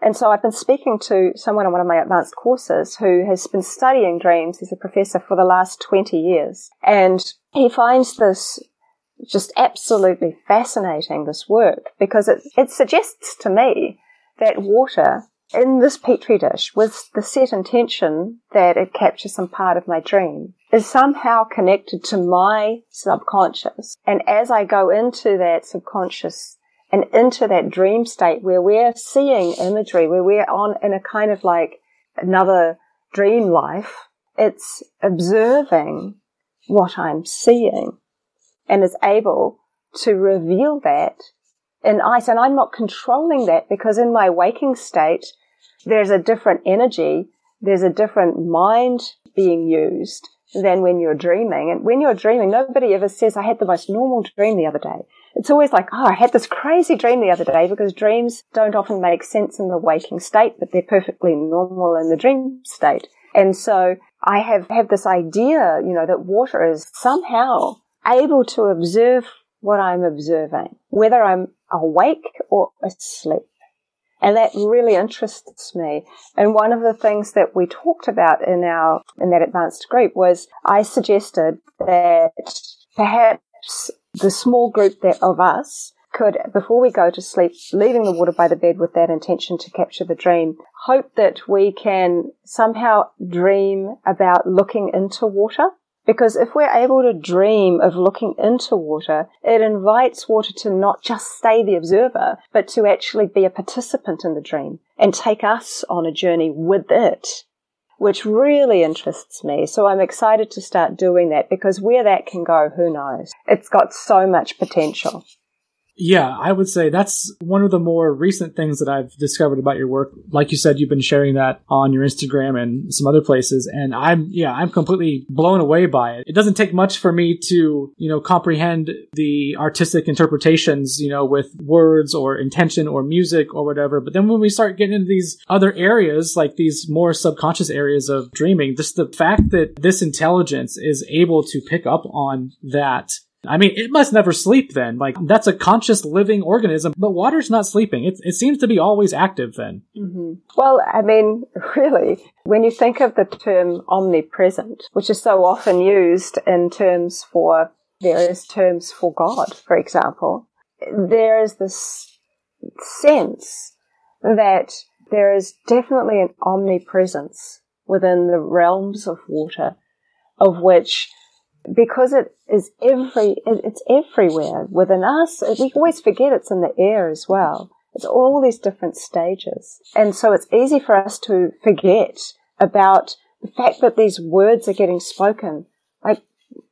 And so I've been speaking to someone on one of my advanced courses who has been studying dreams. He's a professor for the last 20 years. And he finds this just absolutely fascinating, this work, because it, it suggests to me that water in this petri dish with the set intention that it captures some part of my dream is somehow connected to my subconscious. And as I go into that subconscious and into that dream state where we're seeing imagery, where we're on in a kind of like another dream life, it's observing what I'm seeing and is able to reveal that in ice. And I'm not controlling that because in my waking state, there's a different energy. There's a different mind being used than when you're dreaming. And when you're dreaming, nobody ever says, I had the most normal dream the other day. It's always like, oh, I had this crazy dream the other day because dreams don't often make sense in the waking state, but they're perfectly normal in the dream state. And so I have, have this idea, you know, that water is somehow able to observe what I'm observing, whether I'm awake or asleep. And that really interests me. And one of the things that we talked about in our, in that advanced group was I suggested that perhaps the small group that of us could, before we go to sleep, leaving the water by the bed with that intention to capture the dream, hope that we can somehow dream about looking into water. Because if we're able to dream of looking into water, it invites water to not just stay the observer, but to actually be a participant in the dream and take us on a journey with it, which really interests me. So I'm excited to start doing that because where that can go, who knows? It's got so much potential. Yeah, I would say that's one of the more recent things that I've discovered about your work. Like you said, you've been sharing that on your Instagram and some other places. And I'm, yeah, I'm completely blown away by it. It doesn't take much for me to, you know, comprehend the artistic interpretations, you know, with words or intention or music or whatever. But then when we start getting into these other areas, like these more subconscious areas of dreaming, just the fact that this intelligence is able to pick up on that I mean, it must never sleep then. Like, that's a conscious living organism, but water's not sleeping. It, it seems to be always active then. Mm-hmm. Well, I mean, really, when you think of the term omnipresent, which is so often used in terms for various terms for God, for example, there is this sense that there is definitely an omnipresence within the realms of water of which because it is every, it's everywhere within us. We always forget it's in the air as well. It's all these different stages. And so it's easy for us to forget about the fact that these words are getting spoken. Like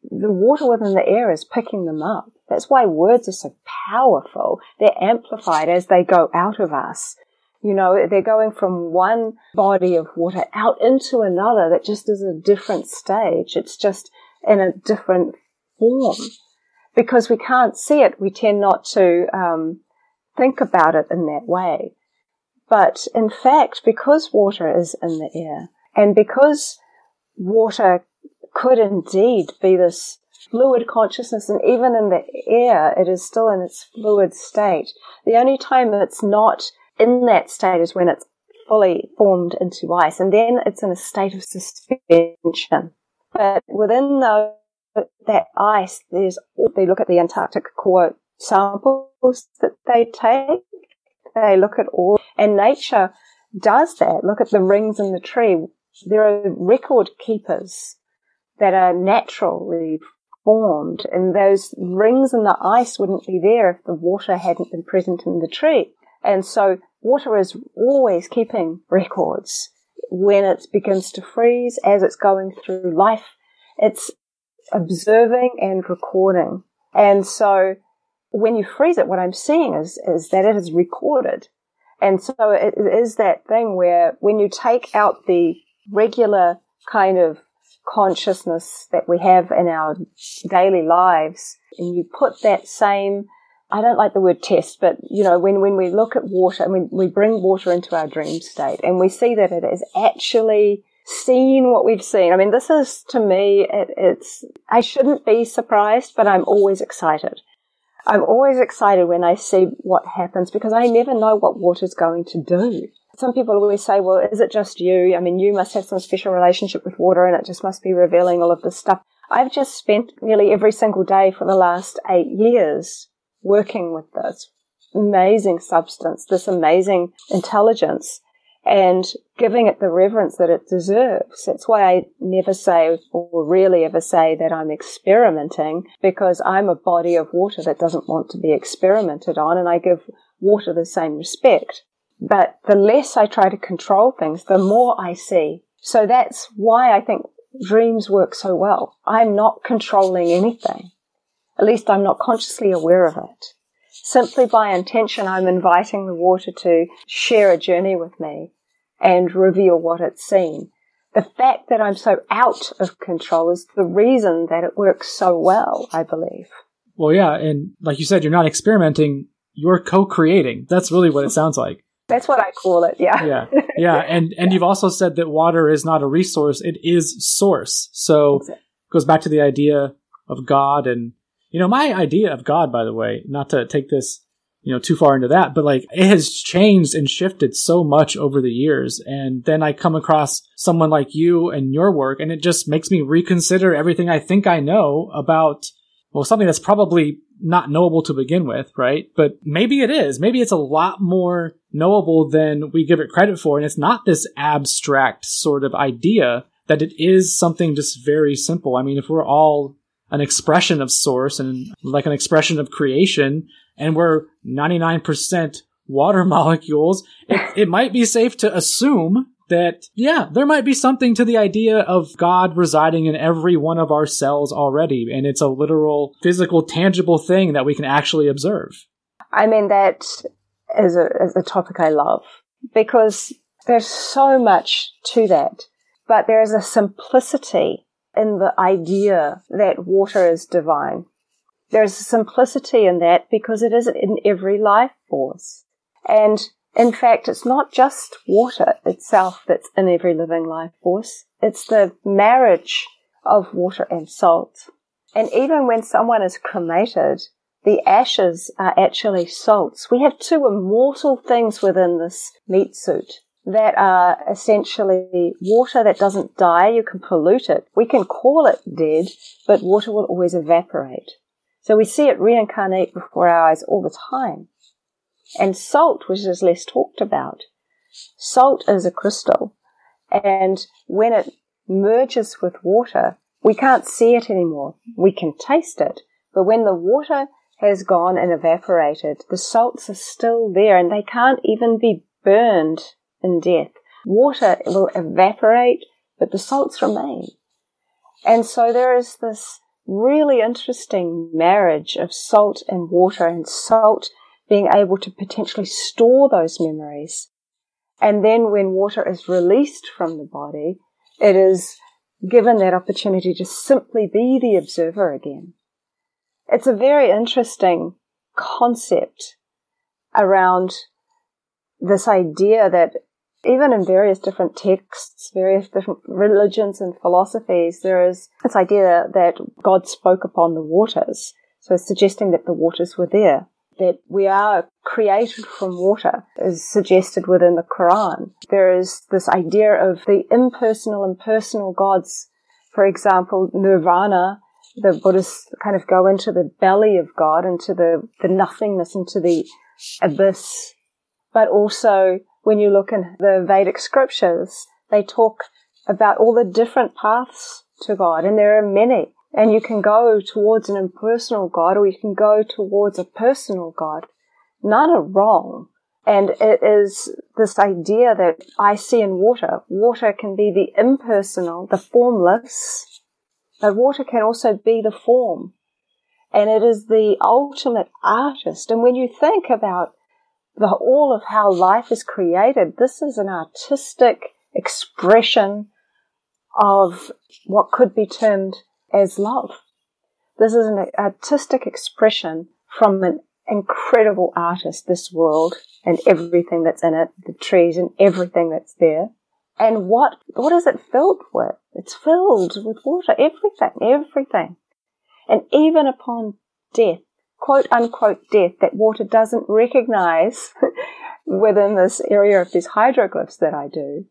the water within the air is picking them up. That's why words are so powerful. They're amplified as they go out of us. You know, they're going from one body of water out into another that just is a different stage. It's just in a different form. Because we can't see it, we tend not to um, think about it in that way. But in fact, because water is in the air, and because water could indeed be this fluid consciousness, and even in the air, it is still in its fluid state. The only time it's not in that state is when it's fully formed into ice, and then it's in a state of suspension. But within the, that ice, there's they look at the Antarctic core samples that they take. They look at all, and nature does that. Look at the rings in the tree. There are record keepers that are naturally formed, and those rings in the ice wouldn't be there if the water hadn't been present in the tree. And so water is always keeping records when it begins to freeze, as it's going through life, it's observing and recording. And so when you freeze it, what I'm seeing is, is that it is recorded. And so it is that thing where when you take out the regular kind of consciousness that we have in our daily lives and you put that same I don't like the word test, but you know, when, when we look at water and we, we bring water into our dream state and we see that it is actually seen what we've seen. I mean, this is to me, it, it's, I shouldn't be surprised, but I'm always excited. I'm always excited when I see what happens because I never know what water's going to do. Some people always say, well, is it just you? I mean, you must have some special relationship with water and it just must be revealing all of this stuff. I've just spent nearly every single day for the last eight years working with this amazing substance, this amazing intelligence, and giving it the reverence that it deserves. That's why I never say, or really ever say, that I'm experimenting, because I'm a body of water that doesn't want to be experimented on, and I give water the same respect. But the less I try to control things, the more I see. So that's why I think dreams work so well. I'm not controlling anything. At least I'm not consciously aware of it. Simply by intention, I'm inviting the water to share a journey with me and reveal what it's seen. The fact that I'm so out of control is the reason that it works so well, I believe. Well, yeah, and like you said, you're not experimenting, you're co-creating. That's really what it sounds like. That's what I call it, yeah. Yeah. Yeah, and and you've also said that water is not a resource, it is source. So Exactly. it goes back to the idea of God and you know, my idea of God by the way, not to take this you know too far into that but like it has changed and shifted so much over the years and then i come across someone like you and your work and it just makes me reconsider everything i think i know about well something that's probably not knowable to begin with right? But maybe it is. Maybe it's a lot more knowable than we give it credit for and it's not this abstract sort of idea that it is something just very simple. I mean if we're all an expression of source and like an expression of creation and we're 99% water molecules, it, it might be safe to assume that, yeah, there might be something to the idea of God residing in every one of our cells already, and it's a literal, physical, tangible thing that we can actually observe. I mean, that is a, is a topic I love because there's so much to that, but there is a simplicity in the idea that water is divine. There's a simplicity in that because it isn't in every life force. And in fact, it's not just water itself that's in every living life force. It's the marriage of water and salt. And even when someone is cremated, the ashes are actually salts. We have two immortal things within this meat suit that are essentially water that doesn't die. You can pollute it. We can call it dead, but water will always evaporate. So we see it reincarnate before our eyes all the time. And salt, which is less talked about. Salt is a crystal. And when it merges with water, we can't see it anymore. We can taste it. But when the water has gone and evaporated, the salts are still there and they can't even be burned in death. Water will evaporate, but the salts remain. And so there is this really interesting marriage of salt and water and salt being able to potentially store those memories. And then when water is released from the body, it is given that opportunity to simply be the observer again. It's a very interesting concept around this idea that even in various different texts, various different religions and philosophies, there is this idea that God spoke upon the waters. So suggesting that the waters were there. That we are created from water is suggested within the Quran. There is this idea of the impersonal and personal gods. For example, nirvana, the Buddhists kind of go into the belly of God, into the, the nothingness, into the abyss. But also when you look in the Vedic scriptures, they talk about all the different paths to God, and there are many. And you can go towards an impersonal God, or you can go towards a personal God. None are wrong. And it is this idea that I see in water. Water can be the impersonal, the formless, but water can also be the form. And it is the ultimate artist. And when you think about the, all of how life is created, this is an artistic expression of what could be termed as love. This is an artistic expression from an incredible artist, this world and everything that's in it, the trees and everything that's there. And what, what is it filled with? It's filled with water, everything, everything. And even upon death, quote unquote death that water doesn't recognize within this area of these hydroglyphs that I do.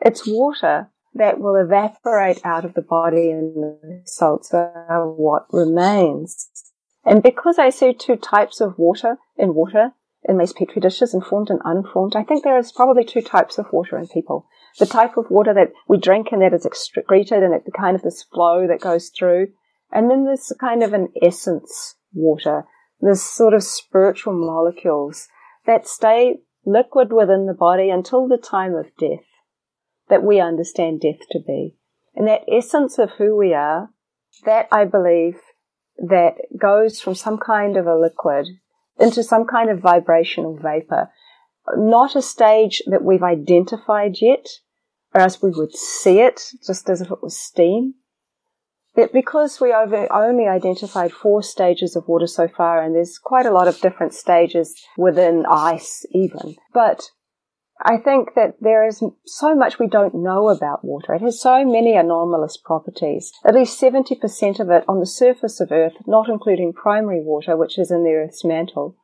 It's water that will evaporate out of the body and the salts are what remains. And because I see two types of water in water in these petri dishes, informed and unformed, I think there is probably two types of water in people. The type of water that we drink and that is excreted and it's kind of this flow that goes through. And then there's kind of an essence water, this sort of spiritual molecules that stay liquid within the body until the time of death, that we understand death to be. And that essence of who we are, that I believe that goes from some kind of a liquid into some kind of vibrational vapor. Not a stage that we've identified yet, or else we would see it just as if it was steam. But because we only identified four stages of water so far, and there's quite a lot of different stages within ice even, but I think that there is so much we don't know about water. It has so many anomalous properties. At least 70% of it on the surface of Earth, not including primary water, which is in the Earth's mantle,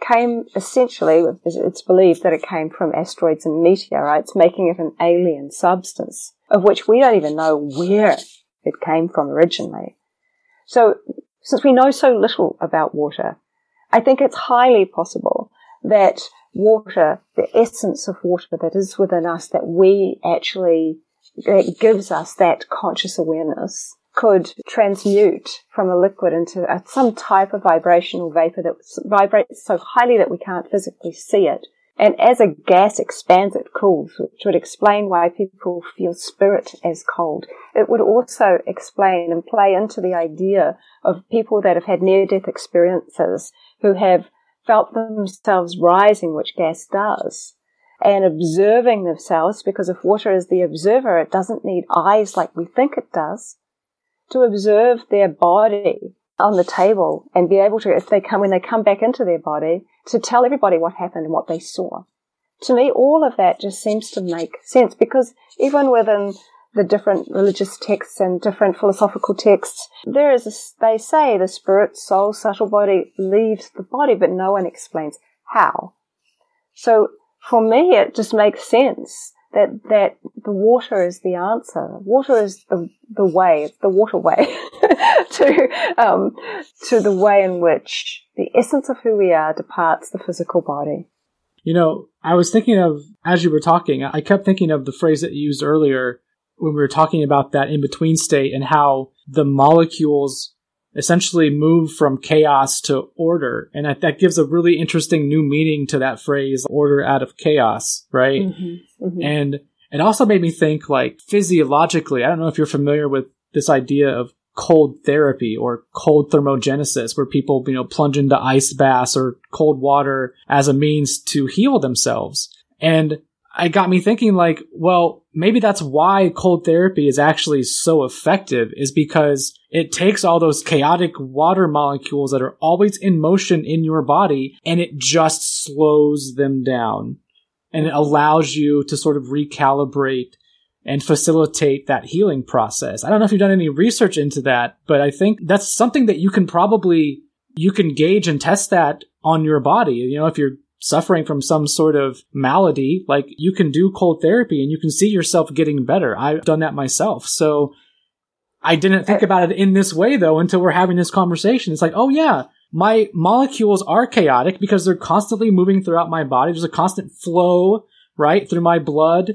came essentially, it's believed that it came from asteroids and meteorites, making it an alien substance, of which we don't even know where it came from originally. So, since we know so little about water, I think it's highly possible that water, the essence of water that is within us, that we actually, that gives us that conscious awareness, could transmute from a liquid into some type of vibrational vapor that vibrates so highly that we can't physically see it. And as a gas expands, it cools, which would explain why people feel spirit as cold. It would also explain and play into the idea of people that have had near death experiences who have felt themselves rising, which gas does, and observing themselves, because if water is the observer, it doesn't need eyes like we think it does, to observe their body on the table and be able to, if they come, when they come back into their body, to tell everybody what happened and what they saw. To me, all of that just seems to make sense because even within the different religious texts and different philosophical texts, there is a, they say the spirit, soul, subtle body leaves the body, but no one explains how. So for me, it just makes sense that that the water is the answer. Water is the the way, the waterway to um, to the way in which the essence of who we are departs the physical body. You know, I was thinking of as you were talking, I kept thinking of the phrase that you used earlier when we were talking about that in between state and how the molecules essentially move from chaos to order. And that, that gives a really interesting new meaning to that phrase, order out of chaos, right? Mm-hmm, mm-hmm. And it also made me think like physiologically, I don't know if you're familiar with this idea of cold therapy or cold thermogenesis where people, you know, plunge into ice baths or cold water as a means to heal themselves. And it got me thinking like, well, maybe that's why cold therapy is actually so effective is because it takes all those chaotic water molecules that are always in motion in your body and it just slows them down and it allows you to sort of recalibrate and facilitate that healing process. I don't know if you've done any research into that, but I think that's something that you can probably you can gauge and test that on your body. You know, if you're suffering from some sort of malady, like you can do cold therapy and you can see yourself getting better. I've done that myself. So I didn't think about it in this way though until we're having this conversation. It's like, oh yeah, my molecules are chaotic because they're constantly moving throughout my body. There's a constant flow, right, through my blood.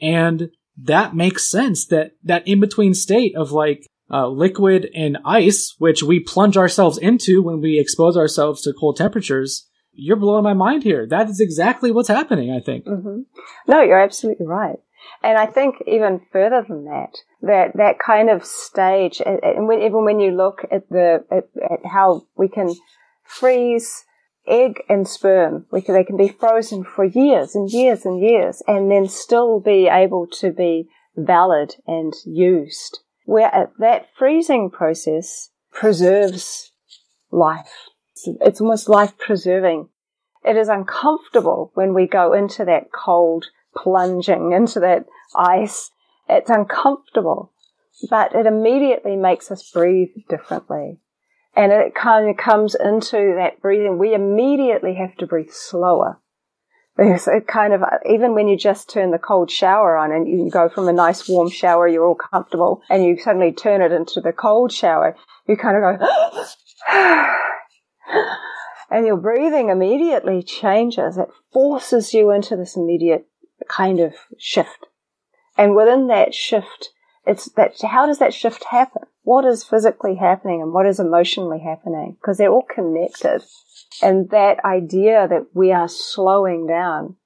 And that makes sense that that in between state of like uh, liquid and ice, which we plunge ourselves into when we expose ourselves to cold temperatures, you're blowing my mind here. That is exactly what's happening, I think. Mm-hmm. No, you're absolutely right. And I think even further than that, that, that kind of stage, and when, even when you look at the, at, at how we can freeze egg and sperm, we can, they can be frozen for years and years and years and then still be able to be valid and used. Where that freezing process preserves life it's almost life preserving. It is uncomfortable when we go into that cold plunging into that ice. It's uncomfortable, but it immediately makes us breathe differently. And it kind of comes into that breathing. We immediately have to breathe slower. Because it kind of, even when you just turn the cold shower on and you go from a nice warm shower, you're all comfortable, and you suddenly turn it into the cold shower, you kind of go, and your breathing immediately changes. It forces you into this immediate kind of shift. And within that shift, it's that, how does that shift happen? What is physically happening and what is emotionally happening? Because they're all connected. And that idea that we are slowing down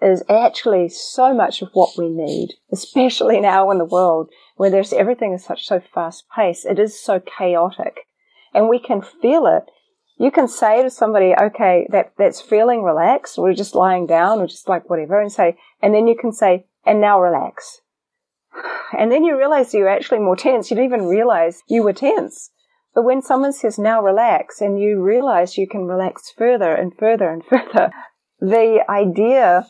is actually so much of what we need, especially now in the world where there's everything is such so fast paced. It is so chaotic and we can feel it. You can say to somebody, okay, that, that's feeling relaxed. We're just lying down or just like whatever and say, and then you can say, and now relax. And then you realize you're actually more tense. You didn't even realize you were tense. But when someone says now relax and you realize you can relax further and further and further, the idea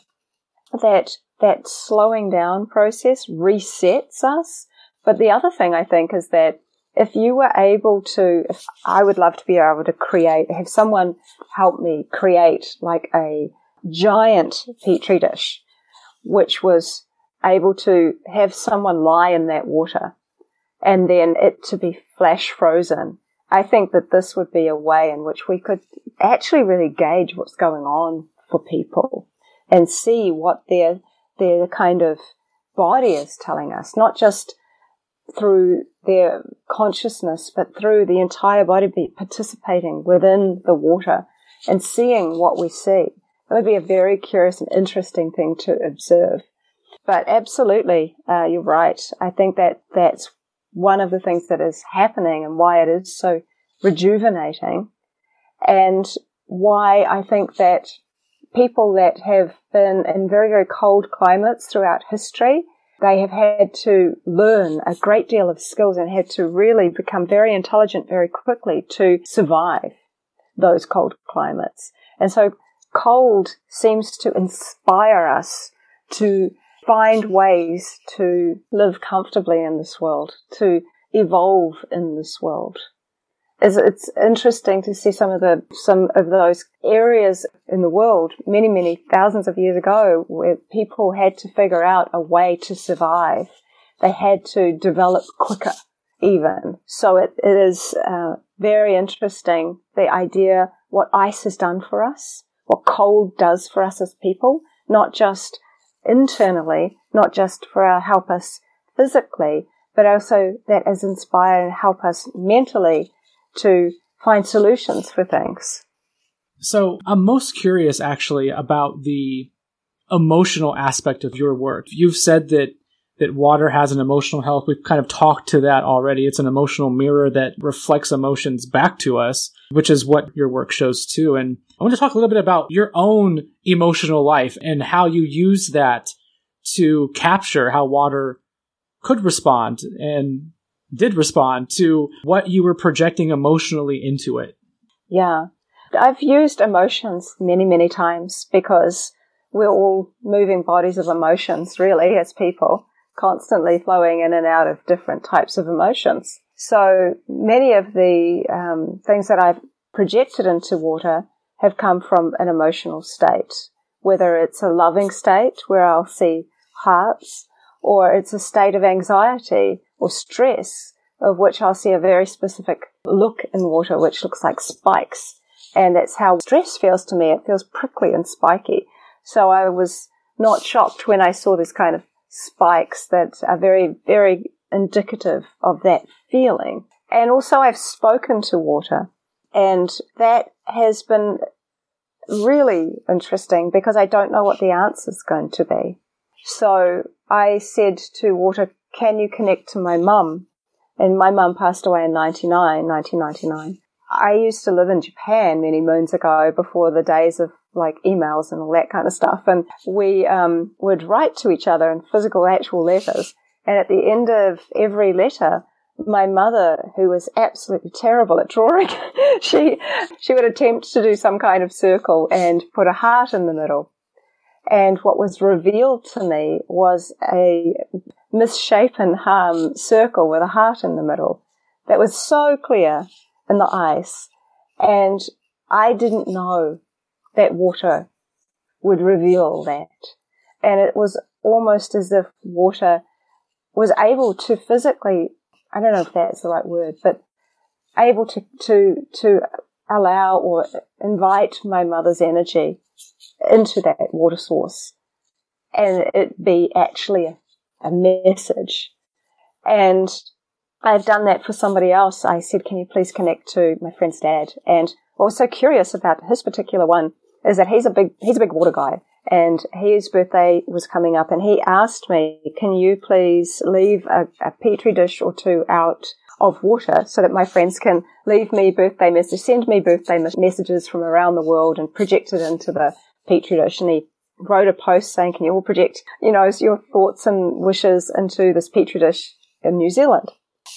that that slowing down process resets us. But the other thing I think is that if you were able to, if I would love to be able to create, have someone help me create like a giant petri dish, which was able to have someone lie in that water and then it to be flash frozen. I think that this would be a way in which we could actually really gauge what's going on for people and see what their their kind of body is telling us, not just through their consciousness, but through the entire body participating within the water and seeing what we see. That would be a very curious and interesting thing to observe. But absolutely, uh, you're right. I think that that's one of the things that is happening and why it is so rejuvenating and why I think that people that have been in very, very cold climates throughout history, they have had to learn a great deal of skills and had to really become very intelligent very quickly to survive those cold climates. And so cold seems to inspire us to find ways to live comfortably in this world, to evolve in this world is it's interesting to see some of the some of those areas in the world many many thousands of years ago where people had to figure out a way to survive. They had to develop quicker even. So it, it is uh, very interesting the idea what ice has done for us what cold does for us as people not just internally not just for our help us physically but also that has inspired and help us mentally to find solutions for things. So I'm most curious actually about the emotional aspect of your work. You've said that that water has an emotional health. We've kind of talked to that already. It's an emotional mirror that reflects emotions back to us, which is what your work shows too. And I want to talk a little bit about your own emotional life and how you use that to capture how water could respond and did respond to what you were projecting emotionally into it. Yeah. I've used emotions many, many times because we're all moving bodies of emotions, really, as people, constantly flowing in and out of different types of emotions. So many of the um, things that I've projected into water have come from an emotional state, whether it's a loving state where I'll see hearts, or it's a state of anxiety or stress, of which I'll see a very specific look in water, which looks like spikes. And that's how stress feels to me. It feels prickly and spiky. So I was not shocked when I saw this kind of spikes that are very, very indicative of that feeling. And also I've spoken to water and that has been really interesting because I don't know what the answer is going to be. So I said to water, can you connect to my mum? And my mum passed away in 99, 1999. I used to live in Japan many moons ago before the days of like emails and all that kind of stuff. And we um, would write to each other in physical, actual letters. And at the end of every letter, my mother, who was absolutely terrible at drawing, she she would attempt to do some kind of circle and put a heart in the middle. And what was revealed to me was a misshapen um, circle with a heart in the middle that was so clear in the ice. And I didn't know that water would reveal that. And it was almost as if water was able to physically, I don't know if that's the right word, but able to, to, to allow or invite my mother's energy into that water source and it be actually a, message. And I've done that for somebody else. I said, can you please connect to my friend's dad? And what was so curious about his particular one is that he's a big, he's a big water guy and his birthday was coming up and he asked me, can you please leave a, a petri dish or two out of water so that my friends can leave me birthday messages, send me birthday messages from around the world and project it into the petri dish. And he wrote a post saying, can you all project, you know, your thoughts and wishes into this petri dish in New Zealand?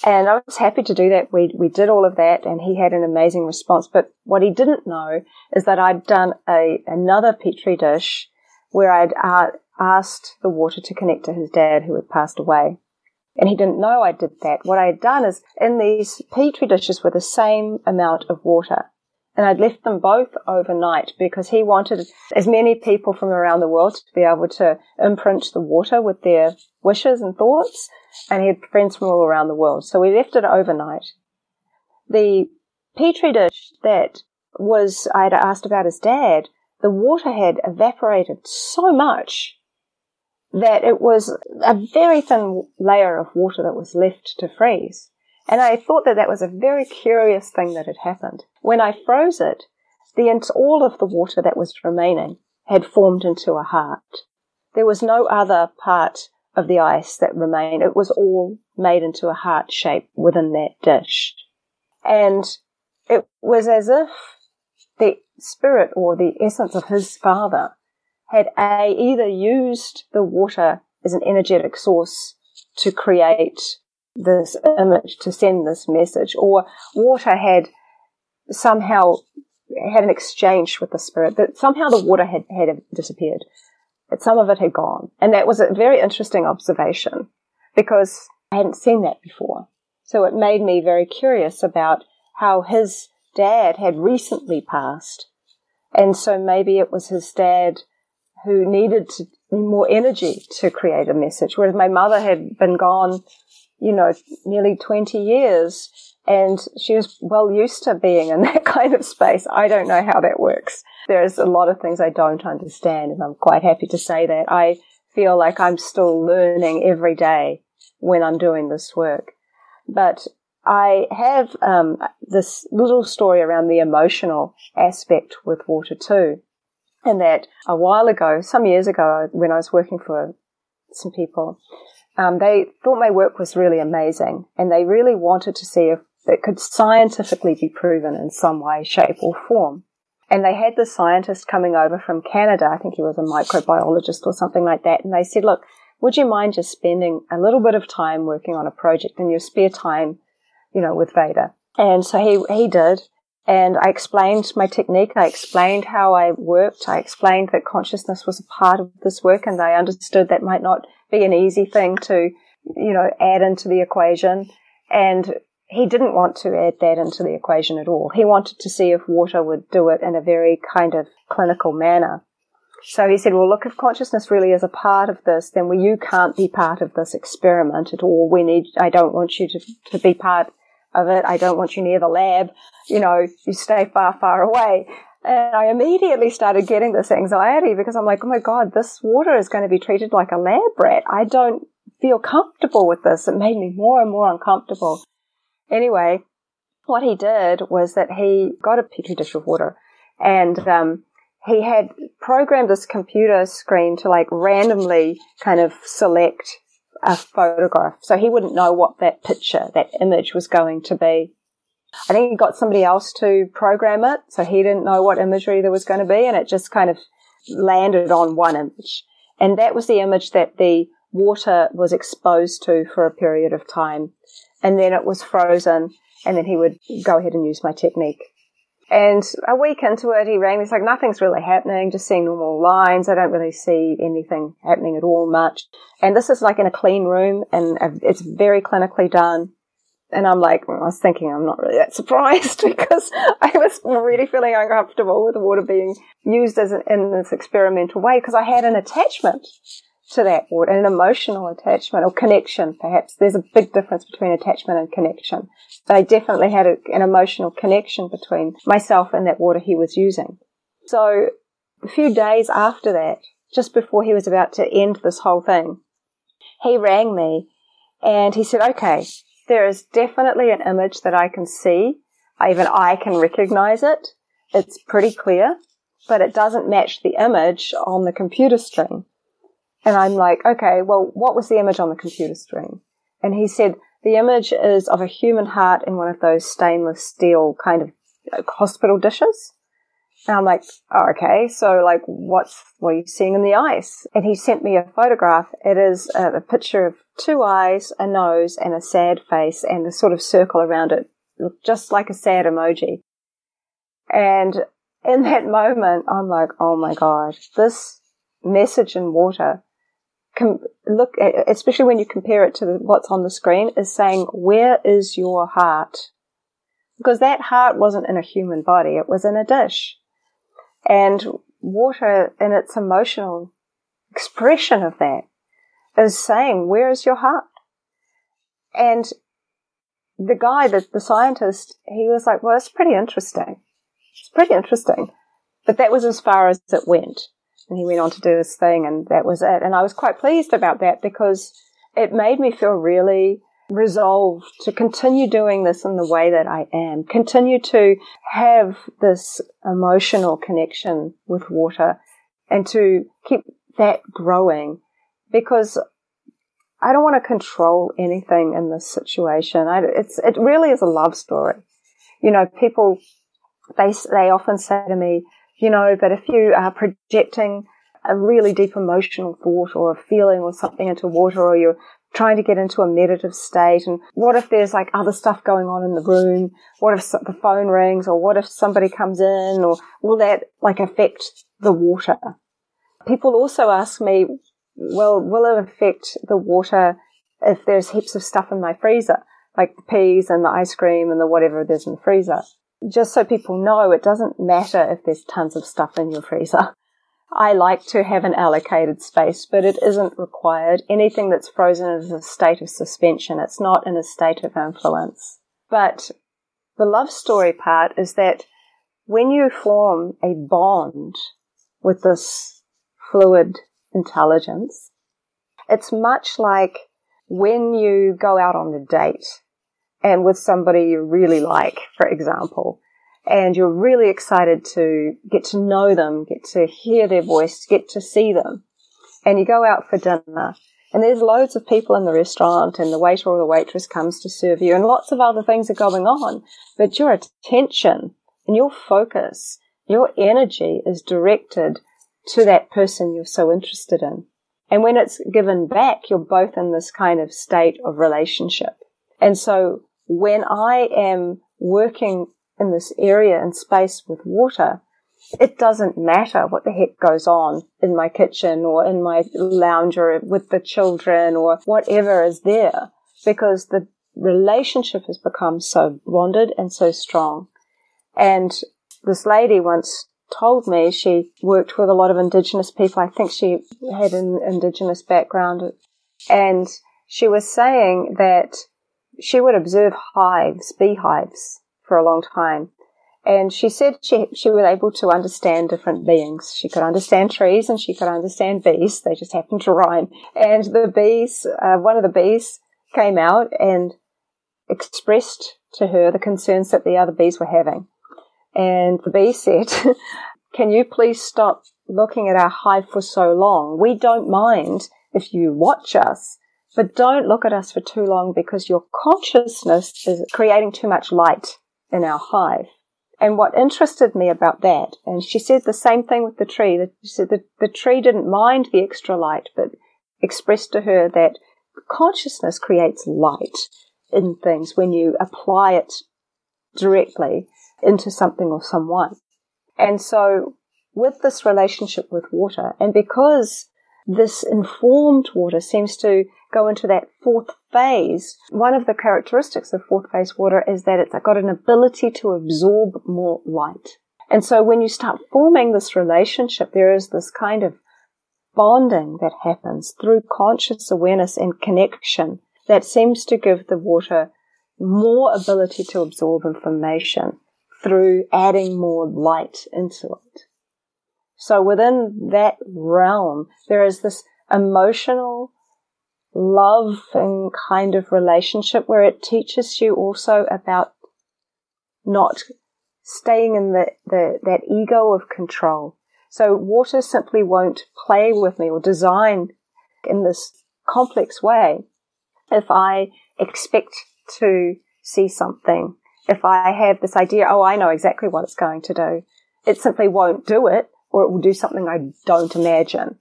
And I was happy to do that. We, we did all of that and he had an amazing response. But what he didn't know is that I'd done a, another petri dish where I'd uh, asked the water to connect to his dad who had passed away. And he didn't know I did that. What I had done is in these petri dishes were the same amount of water. And I'd left them both overnight because he wanted as many people from around the world to be able to imprint the water with their wishes and thoughts. And he had friends from all around the world. So we left it overnight. The petri dish that was, I had asked about his dad, the water had evaporated so much that it was a very thin layer of water that was left to freeze. And I thought that that was a very curious thing that had happened. When I froze it, the all of the water that was remaining had formed into a heart. There was no other part of the ice that remained. It was all made into a heart shape within that dish. And it was as if the spirit or the essence of his father had A, either used the water as an energetic source to create this image, to send this message, or water had somehow had an exchange with the spirit, that somehow the water had, had disappeared. That some of it had gone. And that was a very interesting observation because I hadn't seen that before. So it made me very curious about how his dad had recently passed. And so maybe it was his dad who needed to, more energy to create a message, whereas my mother had been gone, you know, nearly 20 years and she was well used to being in that kind of space. I don't know how that works. There's a lot of things I don't understand and I'm quite happy to say that. I feel like I'm still learning every day when I'm doing this work. But I have um, this little story around the emotional aspect with water too. And that a while ago, some years ago, when I was working for some people, um, they thought my work was really amazing and they really wanted to see if it could scientifically be proven in some way, shape or form. And they had the scientist coming over from Canada. I think he was a microbiologist or something like that. And they said, look, would you mind just spending a little bit of time working on a project in your spare time, you know, with Veda? And so he, he did. And I explained my technique. I explained how I worked. I explained that consciousness was a part of this work and they understood that might not be an easy thing to, you know, add into the equation. And he didn't want to add that into the equation at all. He wanted to see if water would do it in a very kind of clinical manner. So he said, well, look, if consciousness really is a part of this, then we, you can't be part of this experiment at all. We need, I don't want you to, to be part of it. I don't want you near the lab. You know, you stay far, far away. And I immediately started getting this anxiety because I'm like, oh my God, this water is going to be treated like a lab rat. I don't feel comfortable with this. It made me more and more uncomfortable. Anyway, what he did was that he got a petri dish of water and, um, he had programmed this computer screen to like randomly kind of select a photograph. So he wouldn't know what that picture, that image was going to be. I think he got somebody else to program it. So he didn't know what imagery there was going to be. And it just kind of landed on one image. And that was the image that the water was exposed to for a period of time. And then it was frozen. And then he would go ahead and use my technique. And a week into it, he rang me. He's like, nothing's really happening, just seeing normal lines. I don't really see anything happening at all much. And this is like in a clean room and it's very clinically done. And I'm like, well, I was thinking I'm not really that surprised because I was really feeling uncomfortable with water being used as an, in this experimental way because I had an attachment to that water, an emotional attachment or connection, perhaps. There's a big difference between attachment and connection. But I definitely had a, an emotional connection between myself and that water he was using. So a few days after that, just before he was about to end this whole thing, he rang me and he said, okay, there is definitely an image that I can see. Even I can recognize it. It's pretty clear. but it doesn't match the image on the computer screen. And I'm like, okay, well, what was the image on the computer screen? And he said, the image is of a human heart in one of those stainless steel kind of hospital dishes. And I'm like, oh, okay, so like, what's, what are you seeing in the ice? And he sent me a photograph. It is a picture of two eyes, a nose, and a sad face, and a sort of circle around it, just like a sad emoji. And in that moment, I'm like, oh my God, this message in water, com- look, especially when you compare it to what's on the screen, is saying, where is your heart? Because that heart wasn't in a human body, it was in a dish. And water in its emotional expression of that is saying, where is your heart? And the guy, the, the scientist, he was like, well, it's pretty interesting. It's pretty interesting. But that was as far as it went. And he went on to do his thing and that was it. And I was quite pleased about that because it made me feel really resolved to continue doing this in the way that I am, continue to have this emotional connection with water and to keep that growing because I don't want to control anything in this situation. I, it's, it really is a love story. You know, people, they, they often say to me, you know, but if you are projecting a really deep emotional thought or a feeling or something into water or you're trying to get into a meditative state and what if there's like other stuff going on in the room? What if the phone rings or what if somebody comes in or will that like affect the water? People also ask me, well, will it affect the water if there's heaps of stuff in my freezer, like the peas and the ice cream and the whatever there's in the freezer? Just so people know, it doesn't matter if there's tons of stuff in your freezer. I like to have an allocated space, but it isn't required. Anything that's frozen is a state of suspension. It's not in a state of influence. But the love story part is that when you form a bond with this fluid intelligence, it's much like when you go out on a date and with somebody you really like, for example, and you're really excited to get to know them, get to hear their voice, get to see them. And you go out for dinner and there's loads of people in the restaurant and the waiter or the waitress comes to serve you and lots of other things are going on. But your attention and your focus, your energy is directed to that person you're so interested in. And when it's given back, you're both in this kind of state of relationship. And so when I am working in this area and space with water, it doesn't matter what the heck goes on in my kitchen or in my lounge or with the children or whatever is there because the relationship has become so bonded and so strong. And this lady once told me she worked with a lot of indigenous people. I think she had an indigenous background and she was saying that she would observe hives, beehives for a long time. And she said she, she was able to understand different beings. She could understand trees and she could understand bees. They just happened to rhyme. And the bees, uh, one of the bees came out and expressed to her the concerns that the other bees were having. And the bee said, can you please stop looking at our hive for so long? We don't mind if you watch us, but don't look at us for too long because your consciousness is creating too much light in our hive. And what interested me about that, and she said the same thing with the tree, that she said that the tree didn't mind the extra light, but expressed to her that consciousness creates light in things when you apply it directly into something or someone. And so with this relationship with water, and because this informed water seems to go into that fourth phase, one of the characteristics of fourth phase water is that it's got an ability to absorb more light. And so when you start forming this relationship, there is this kind of bonding that happens through conscious awareness and connection that seems to give the water more ability to absorb information through adding more light into it. So within that realm, there is this emotional loving kind of relationship where it teaches you also about not staying in the, the, that ego of control. So water simply won't play with me or design in this complex way if I expect to see something. If I have this idea, oh, I know exactly what it's going to do. It simply won't do it or it will do something I don't imagine.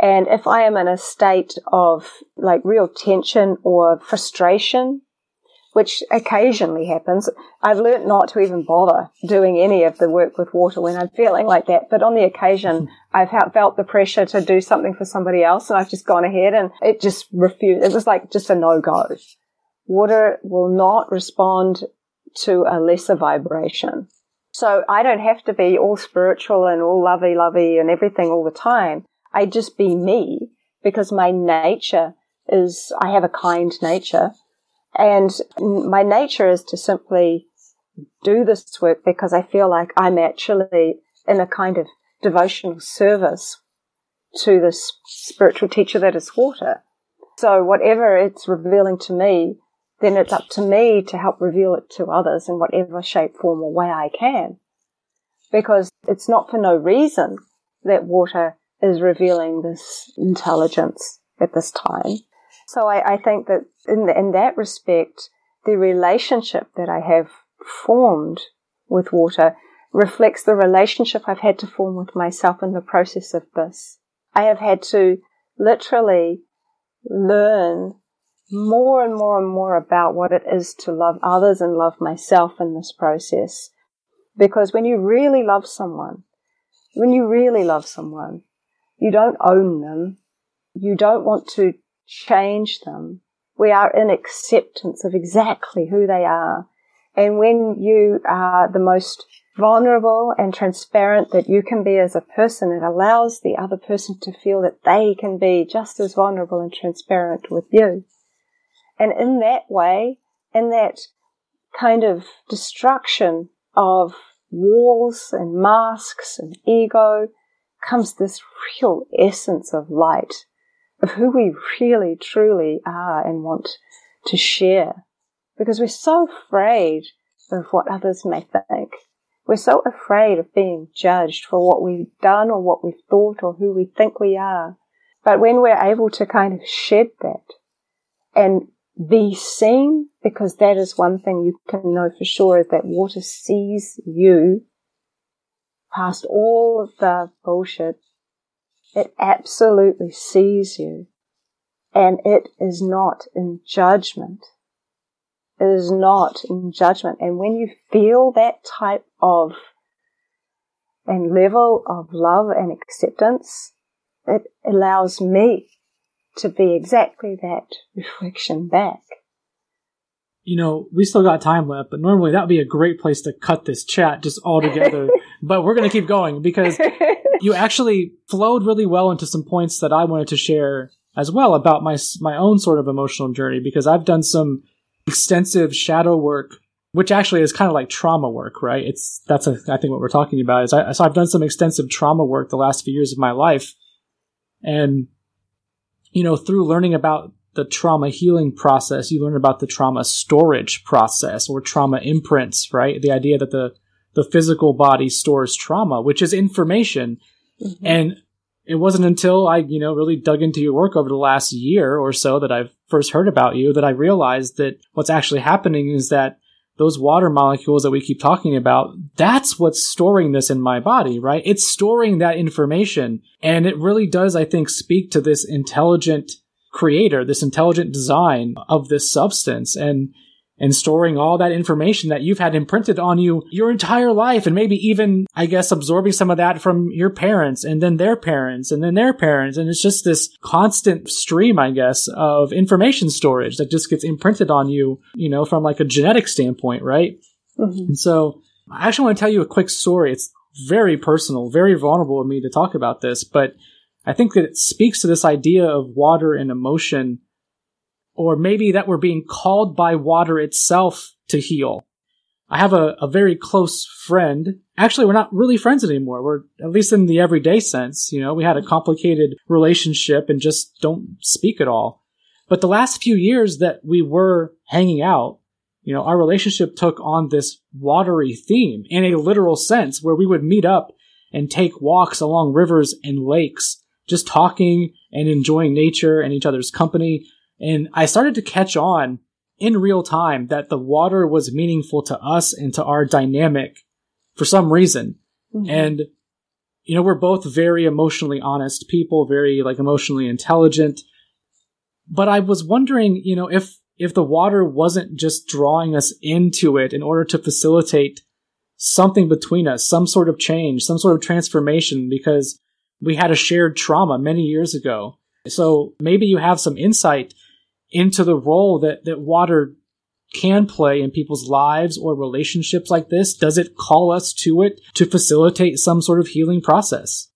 And if I am in a state of like real tension or frustration, which occasionally happens, I've learnt not to even bother doing any of the work with water when I'm feeling like that. But on the occasion, I've felt the pressure to do something for somebody else and I've just gone ahead and it just refused. It was like just a no go. Water will not respond to a lesser vibration. So I don't have to be all spiritual and all lovey lovey and everything all the time. I just be me because my nature is, I have a kind nature and my nature is to simply do this work because I feel like I'm actually in a kind of devotional service to this spiritual teacher that is water. So whatever it's revealing to me, then it's up to me to help reveal it to others in whatever shape, form or way I can. Because it's not for no reason that water is revealing this intelligence at this time. So I, I think that in, in that respect, the relationship that I have formed with water reflects the relationship I've had to form with myself in the process of this. I have had to literally learn more and more and more about what it is to love others and love myself in this process. Because when you really love someone, when you really love someone, you don't own them. You don't want to change them. We are in acceptance of exactly who they are. And when you are the most vulnerable and transparent that you can be as a person, it allows the other person to feel that they can be just as vulnerable and transparent with you. And in that way, in that kind of destruction of walls and masks and ego comes this real essence of light of who we really truly are and want to share. Because we're so afraid of what others may think. We're so afraid of being judged for what we've done or what we've thought or who we think we are. But when we're able to kind of shed that and be seen, because that is one thing you can know for sure is that water sees you past all of the bullshit it absolutely sees you and it is not in judgment. It is not in judgment. And when you feel that type of and level of love and acceptance, it allows me to be exactly that reflection back. You know, we still got time left, but normally that would be a great place to cut this chat just all together. but we're going to keep going because you actually flowed really well into some points that I wanted to share as well about my my own sort of emotional journey because I've done some extensive shadow work which actually is kind of like trauma work, right? It's that's a, I think what we're talking about is I so I've done some extensive trauma work the last few years of my life, and you know through learning about the trauma healing process, you learn about the trauma storage process or trauma imprints, right? The idea that the the physical body stores trauma, which is information. Mm-hmm. And it wasn't until I, you know, really dug into your work over the last year or so that I've first heard about you that I realized that what's actually happening is that those water molecules that we keep talking about, that's what's storing this in my body, right? It's storing that information. And it really does, I think, speak to this intelligent creator, this intelligent design of this substance. And and storing all that information that you've had imprinted on you your entire life and maybe even, I guess, absorbing some of that from your parents and then their parents and then their parents. And it's just this constant stream, I guess, of information storage that just gets imprinted on you, you know, from like a genetic standpoint, right? Mm-hmm. And so I actually want to tell you a quick story. It's very personal, very vulnerable of me to talk about this, but I think that it speaks to this idea of water and emotion or maybe that we're being called by water itself to heal. I have a, a very close friend. Actually, we're not really friends anymore. We're at least in the everyday sense. You know, we had a complicated relationship and just don't speak at all. But the last few years that we were hanging out, you know, our relationship took on this watery theme in a literal sense where we would meet up and take walks along rivers and lakes, just talking and enjoying nature and each other's company. And I started to catch on in real time that the water was meaningful to us and to our dynamic for some reason. Mm-hmm. And, you know, we're both very emotionally honest people, very like emotionally intelligent. But I was wondering, you know, if if the water wasn't just drawing us into it in order to facilitate something between us, some sort of change, some sort of transformation, because we had a shared trauma many years ago. So maybe you have some insight into the role that, that water can play in people's lives or relationships like this. Does it call us to it to facilitate some sort of healing process?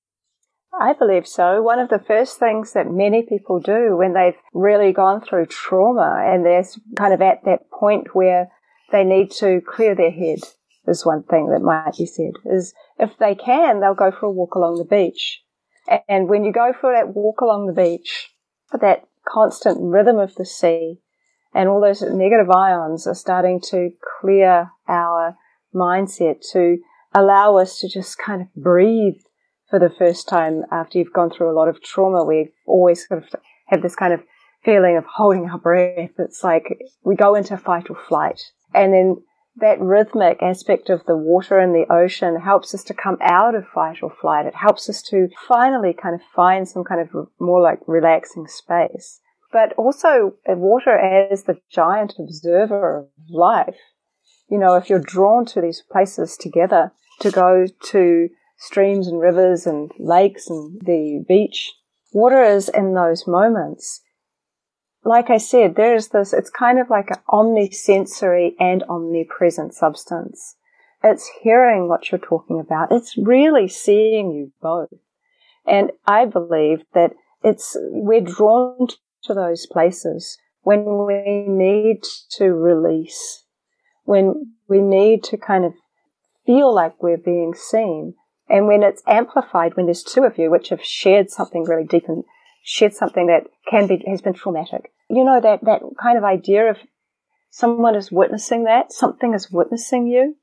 I believe so. One of the first things that many people do when they've really gone through trauma and they're kind of at that point where they need to clear their head is one thing that might be said is if they can, they'll go for a walk along the beach. And when you go for that walk along the beach, for that constant rhythm of the sea and all those negative ions are starting to clear our mindset to allow us to just kind of breathe for the first time after you've gone through a lot of trauma. We always sort of have this kind of feeling of holding our breath. It's like we go into fight or flight. And then that rhythmic aspect of the water and the ocean helps us to come out of fight or flight. It helps us to finally kind of find some kind of more like relaxing space. But also uh, water as the giant observer of life. You know, if you're drawn to these places together to go to streams and rivers and lakes and the beach. Water is in those moments. Like I said, there's this, it's kind of like an omnisensory and omnipresent substance. It's hearing what you're talking about. It's really seeing you both. And I believe that it's, we're drawn to those places when we need to release, when we need to kind of feel like we're being seen and when it's amplified, when there's two of you which have shared something really deep and shared something that can be, has been traumatic, you know, that, that kind of idea of someone is witnessing that, something is witnessing you.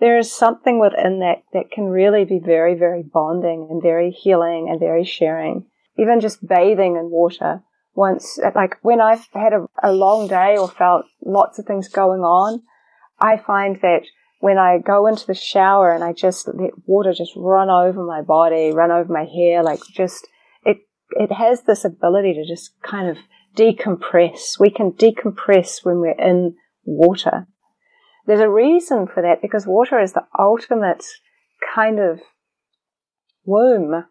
There is something within that that can really be very, very bonding and very healing and very sharing. Even just bathing in water once, like when I've had a, a long day or felt lots of things going on, I find that when I go into the shower and I just let water just run over my body, run over my hair, like just, it, has this ability to just kind of decompress. We can decompress when we're in water. There's a reason for that because water is the ultimate kind of womb.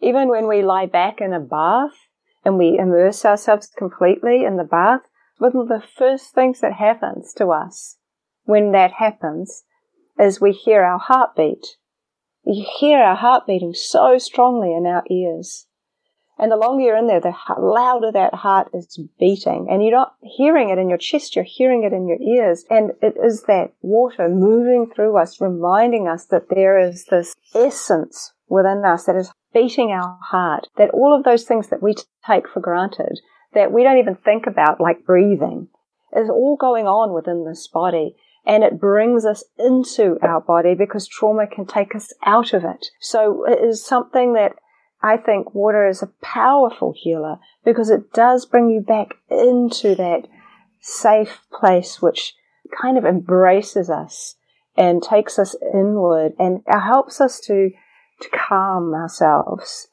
Even when we lie back in a bath and we immerse ourselves completely in the bath, one of the first things that happens to us when that happens is we hear our heartbeat. You hear our heart beating so strongly in our ears. And the longer you're in there, the louder that heart is beating. And you're not hearing it in your chest, you're hearing it in your ears. And it is that water moving through us, reminding us that there is this essence within us that is beating our heart, that all of those things that we take for granted, that we don't even think about, like breathing, is all going on within this body and it brings us into our body because trauma can take us out of it. So it is something that I think water is a powerful healer because it does bring you back into that safe place which kind of embraces us and takes us inward and helps us to, to calm ourselves.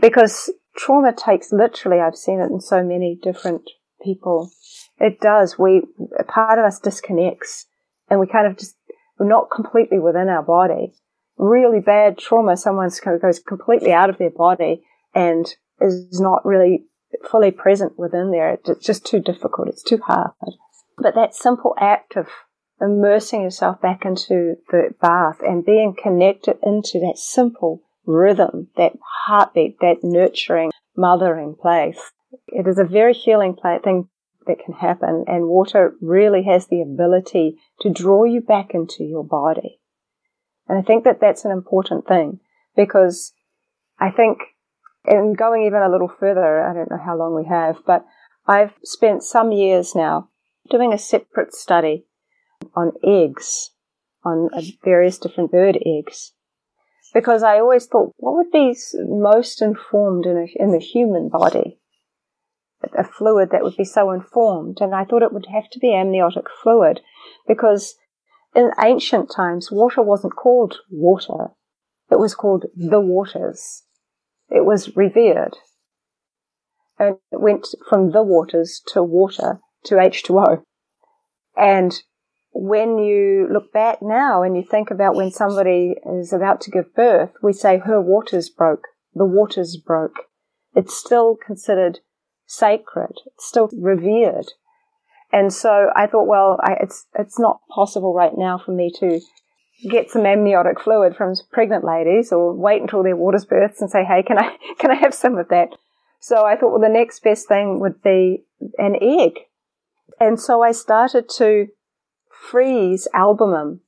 Because trauma takes literally, I've seen it in so many different people. It does. We, a part of us disconnects and we kind of just, we're not completely within our body. Really bad trauma, someone goes completely out of their body and is not really fully present within there. It's just too difficult. It's too hard. But that simple act of immersing yourself back into the bath and being connected into that simple rhythm, that heartbeat, that nurturing, mothering place. It is a very healing thing that can happen and water really has the ability to draw you back into your body. And I think that that's an important thing because I think, and going even a little further, I don't know how long we have, but I've spent some years now doing a separate study on eggs, on various different bird eggs. Because I always thought, what would be most informed in, a, in the human body? A fluid that would be so informed. And I thought it would have to be amniotic fluid because in ancient times, water wasn't called water. It was called the waters. It was revered. And it went from the waters to water to H2O. And when you look back now and you think about when somebody is about to give birth, we say her waters broke, the waters broke. It's still considered sacred, it's still revered. And so I thought, well, I, it's it's not possible right now for me to get some amniotic fluid from pregnant ladies, or wait until their waters bursts and say, hey, can I can I have some of that? So I thought, well, the next best thing would be an egg. And so I started to freeze albumin.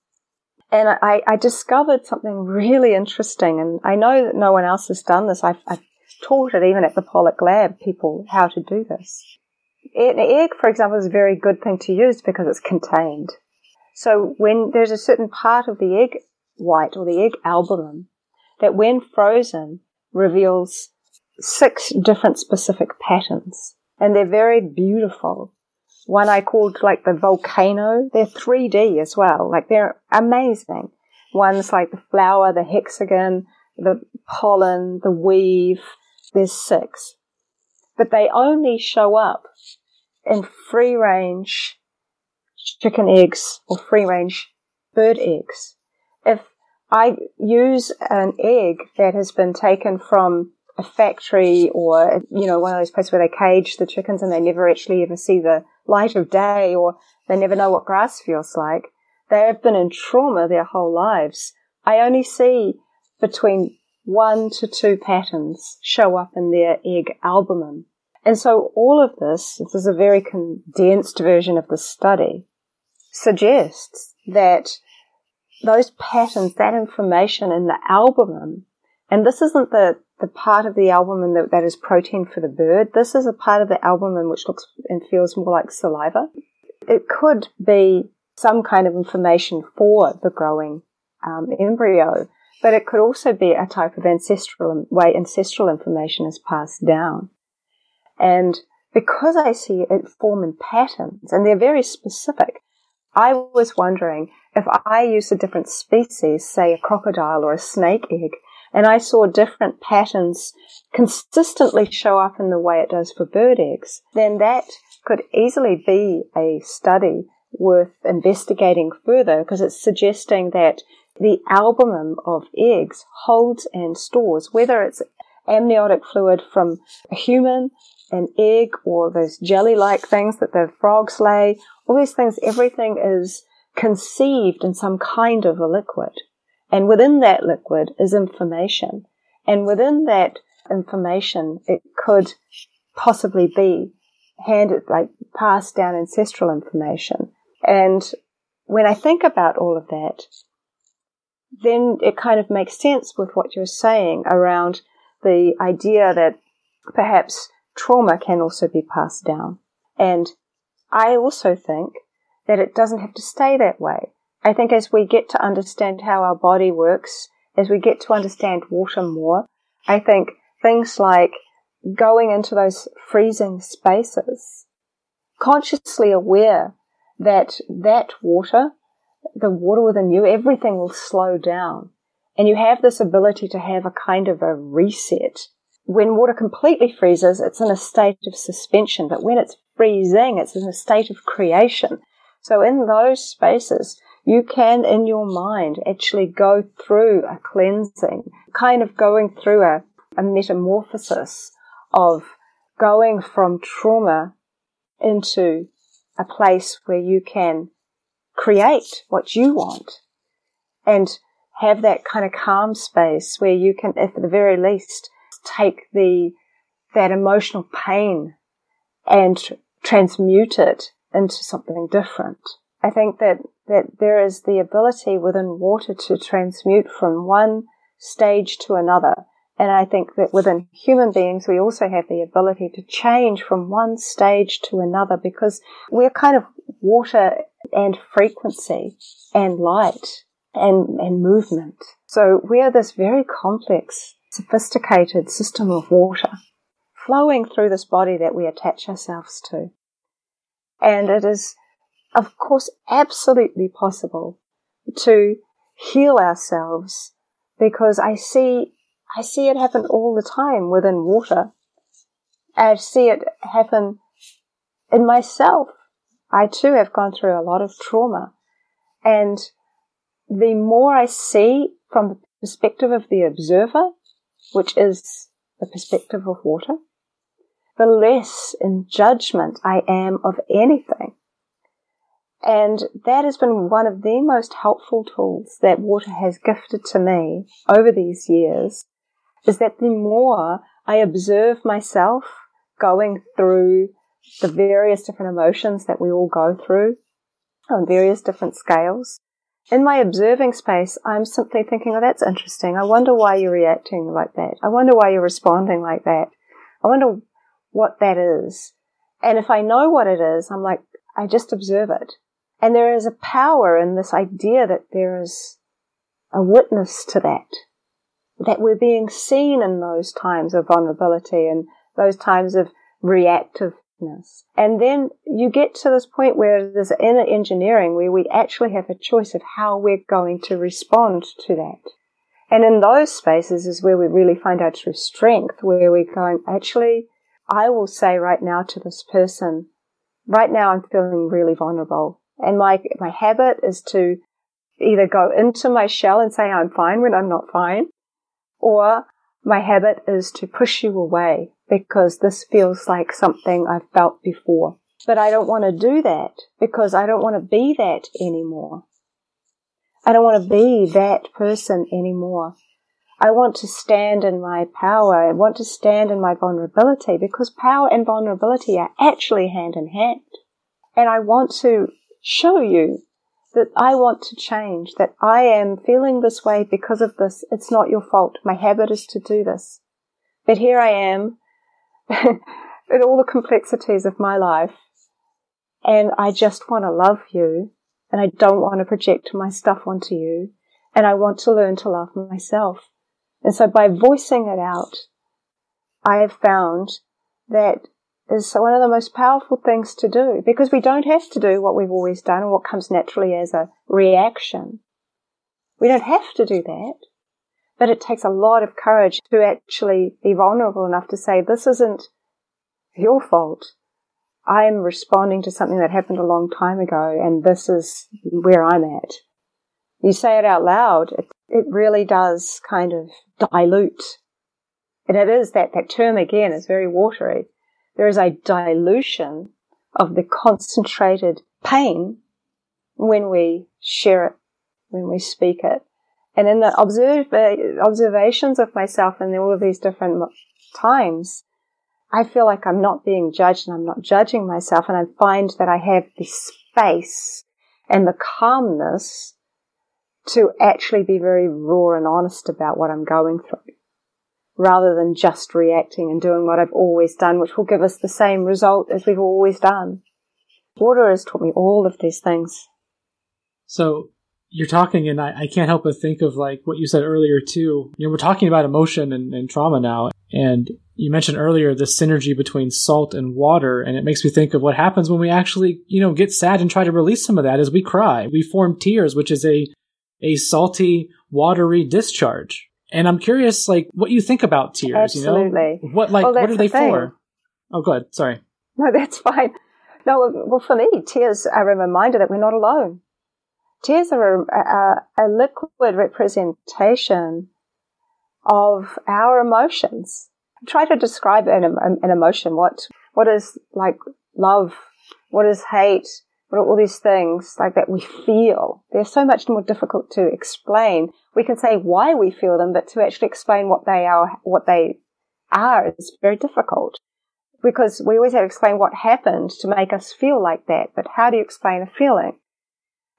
And I, I discovered something really interesting. And I know that no one else has done this. I've, I've taught it even at the Pollack Lab, people how to do this. An egg, for example, is a very good thing to use because it's contained. So when there's a certain part of the egg white or the egg albumin that when frozen reveals six different specific patterns and they're very beautiful one I called like the volcano. They're 3D as well. Like they're amazing. One's like the flower, the hexagon, the pollen, the weave. There's six. But they only show up in free range chicken eggs or free range bird eggs. If I use an egg that has been taken from a factory or, you know, one of those places where they cage the chickens and they never actually ever see the light of day or they never know what grass feels like. They have been in trauma their whole lives. I only see between one to two patterns show up in their egg albumin. And so all of this, this is a very condensed version of the study, suggests that those patterns, that information in the albumin, and this isn't the the part of the albumin that, that is protein for the bird. This is a part of the albumin which looks and feels more like saliva. It could be some kind of information for the growing um, embryo, but it could also be a type of ancestral way ancestral information is passed down. And because I see it form in patterns, and they're very specific, I was wondering if I use a different species, say a crocodile or a snake egg, and I saw different patterns consistently show up in the way it does for bird eggs, then that could easily be a study worth investigating further because it's suggesting that the albumen of eggs holds and stores, whether it's amniotic fluid from a human, an egg, or those jelly-like things that the frogs lay, all these things, everything is conceived in some kind of a liquid. And within that liquid is information. And within that information, it could possibly be handed, like passed down ancestral information. And when I think about all of that, then it kind of makes sense with what you're saying around the idea that perhaps trauma can also be passed down. And I also think that it doesn't have to stay that way. I think as we get to understand how our body works, as we get to understand water more, I think things like going into those freezing spaces, consciously aware that that water, the water within you, everything will slow down. And you have this ability to have a kind of a reset. When water completely freezes, it's in a state of suspension, but when it's freezing, it's in a state of creation. So in those spaces, you can in your mind actually go through a cleansing, kind of going through a, a metamorphosis of going from trauma into a place where you can create what you want and have that kind of calm space where you can, at the very least, take the, that emotional pain and transmute it into something different. I think that that there is the ability within water to transmute from one stage to another. And I think that within human beings, we also have the ability to change from one stage to another because we're kind of water and frequency and light and, and movement. So we are this very complex, sophisticated system of water flowing through this body that we attach ourselves to. And it is, of course, absolutely possible to heal ourselves because I see, I see it happen all the time within water. I see it happen in myself. I too have gone through a lot of trauma and the more I see from the perspective of the observer, which is the perspective of water, the less in judgment I am of anything. And that has been one of the most helpful tools that water has gifted to me over these years is that the more I observe myself going through the various different emotions that we all go through on various different scales, in my observing space, I'm simply thinking, oh, that's interesting. I wonder why you're reacting like that. I wonder why you're responding like that. I wonder what that is. And if I know what it is, I'm like, I just observe it. And there is a power in this idea that there is a witness to that. That we're being seen in those times of vulnerability and those times of reactive and then you get to this point where there's inner engineering where we actually have a choice of how we're going to respond to that. And in those spaces is where we really find our true strength, where we're going, actually, I will say right now to this person, right now I'm feeling really vulnerable. And my, my habit is to either go into my shell and say I'm fine when I'm not fine, or my habit is to push you away because this feels like something I've felt before. But I don't want to do that because I don't want to be that anymore. I don't want to be that person anymore. I want to stand in my power. I want to stand in my vulnerability because power and vulnerability are actually hand in hand. And I want to show you that I want to change, that I am feeling this way because of this. It's not your fault. My habit is to do this. But here I am with all the complexities of my life. And I just want to love you. And I don't want to project my stuff onto you. And I want to learn to love myself. And so by voicing it out, I have found that is one of the most powerful things to do because we don't have to do what we've always done or what comes naturally as a reaction. We don't have to do that. But it takes a lot of courage to actually be vulnerable enough to say, this isn't your fault. I am responding to something that happened a long time ago, and this is where I'm at. You say it out loud, it, it really does kind of dilute. And it is that, that term again is very watery. There is a dilution of the concentrated pain when we share it, when we speak it. And in the observe, uh, observations of myself in all of these different times, I feel like I'm not being judged and I'm not judging myself. And I find that I have the space and the calmness to actually be very raw and honest about what I'm going through rather than just reacting and doing what I've always done, which will give us the same result as we've always done. Water has taught me all of these things. So you're talking and I, I, can't help but think of like what you said earlier too. You know, we're talking about emotion and, and trauma now. And you mentioned earlier the synergy between salt and water. And it makes me think of what happens when we actually, you know, get sad and try to release some of that as we cry. We form tears, which is a, a salty, watery discharge. And I'm curious, like, what you think about tears, Absolutely. you know? What, like, well, what are they for? Oh, go ahead. Sorry. No, that's fine. No, well, for me, tears are a reminder that we're not alone tears are a, a, a liquid representation of our emotions. Try to describe an, an emotion. What what is like love? What is hate? What are all these things like that we feel? They're so much more difficult to explain. We can say why we feel them, but to actually explain what they are, what they are, is very difficult because we always have to explain what happened to make us feel like that. But how do you explain a feeling?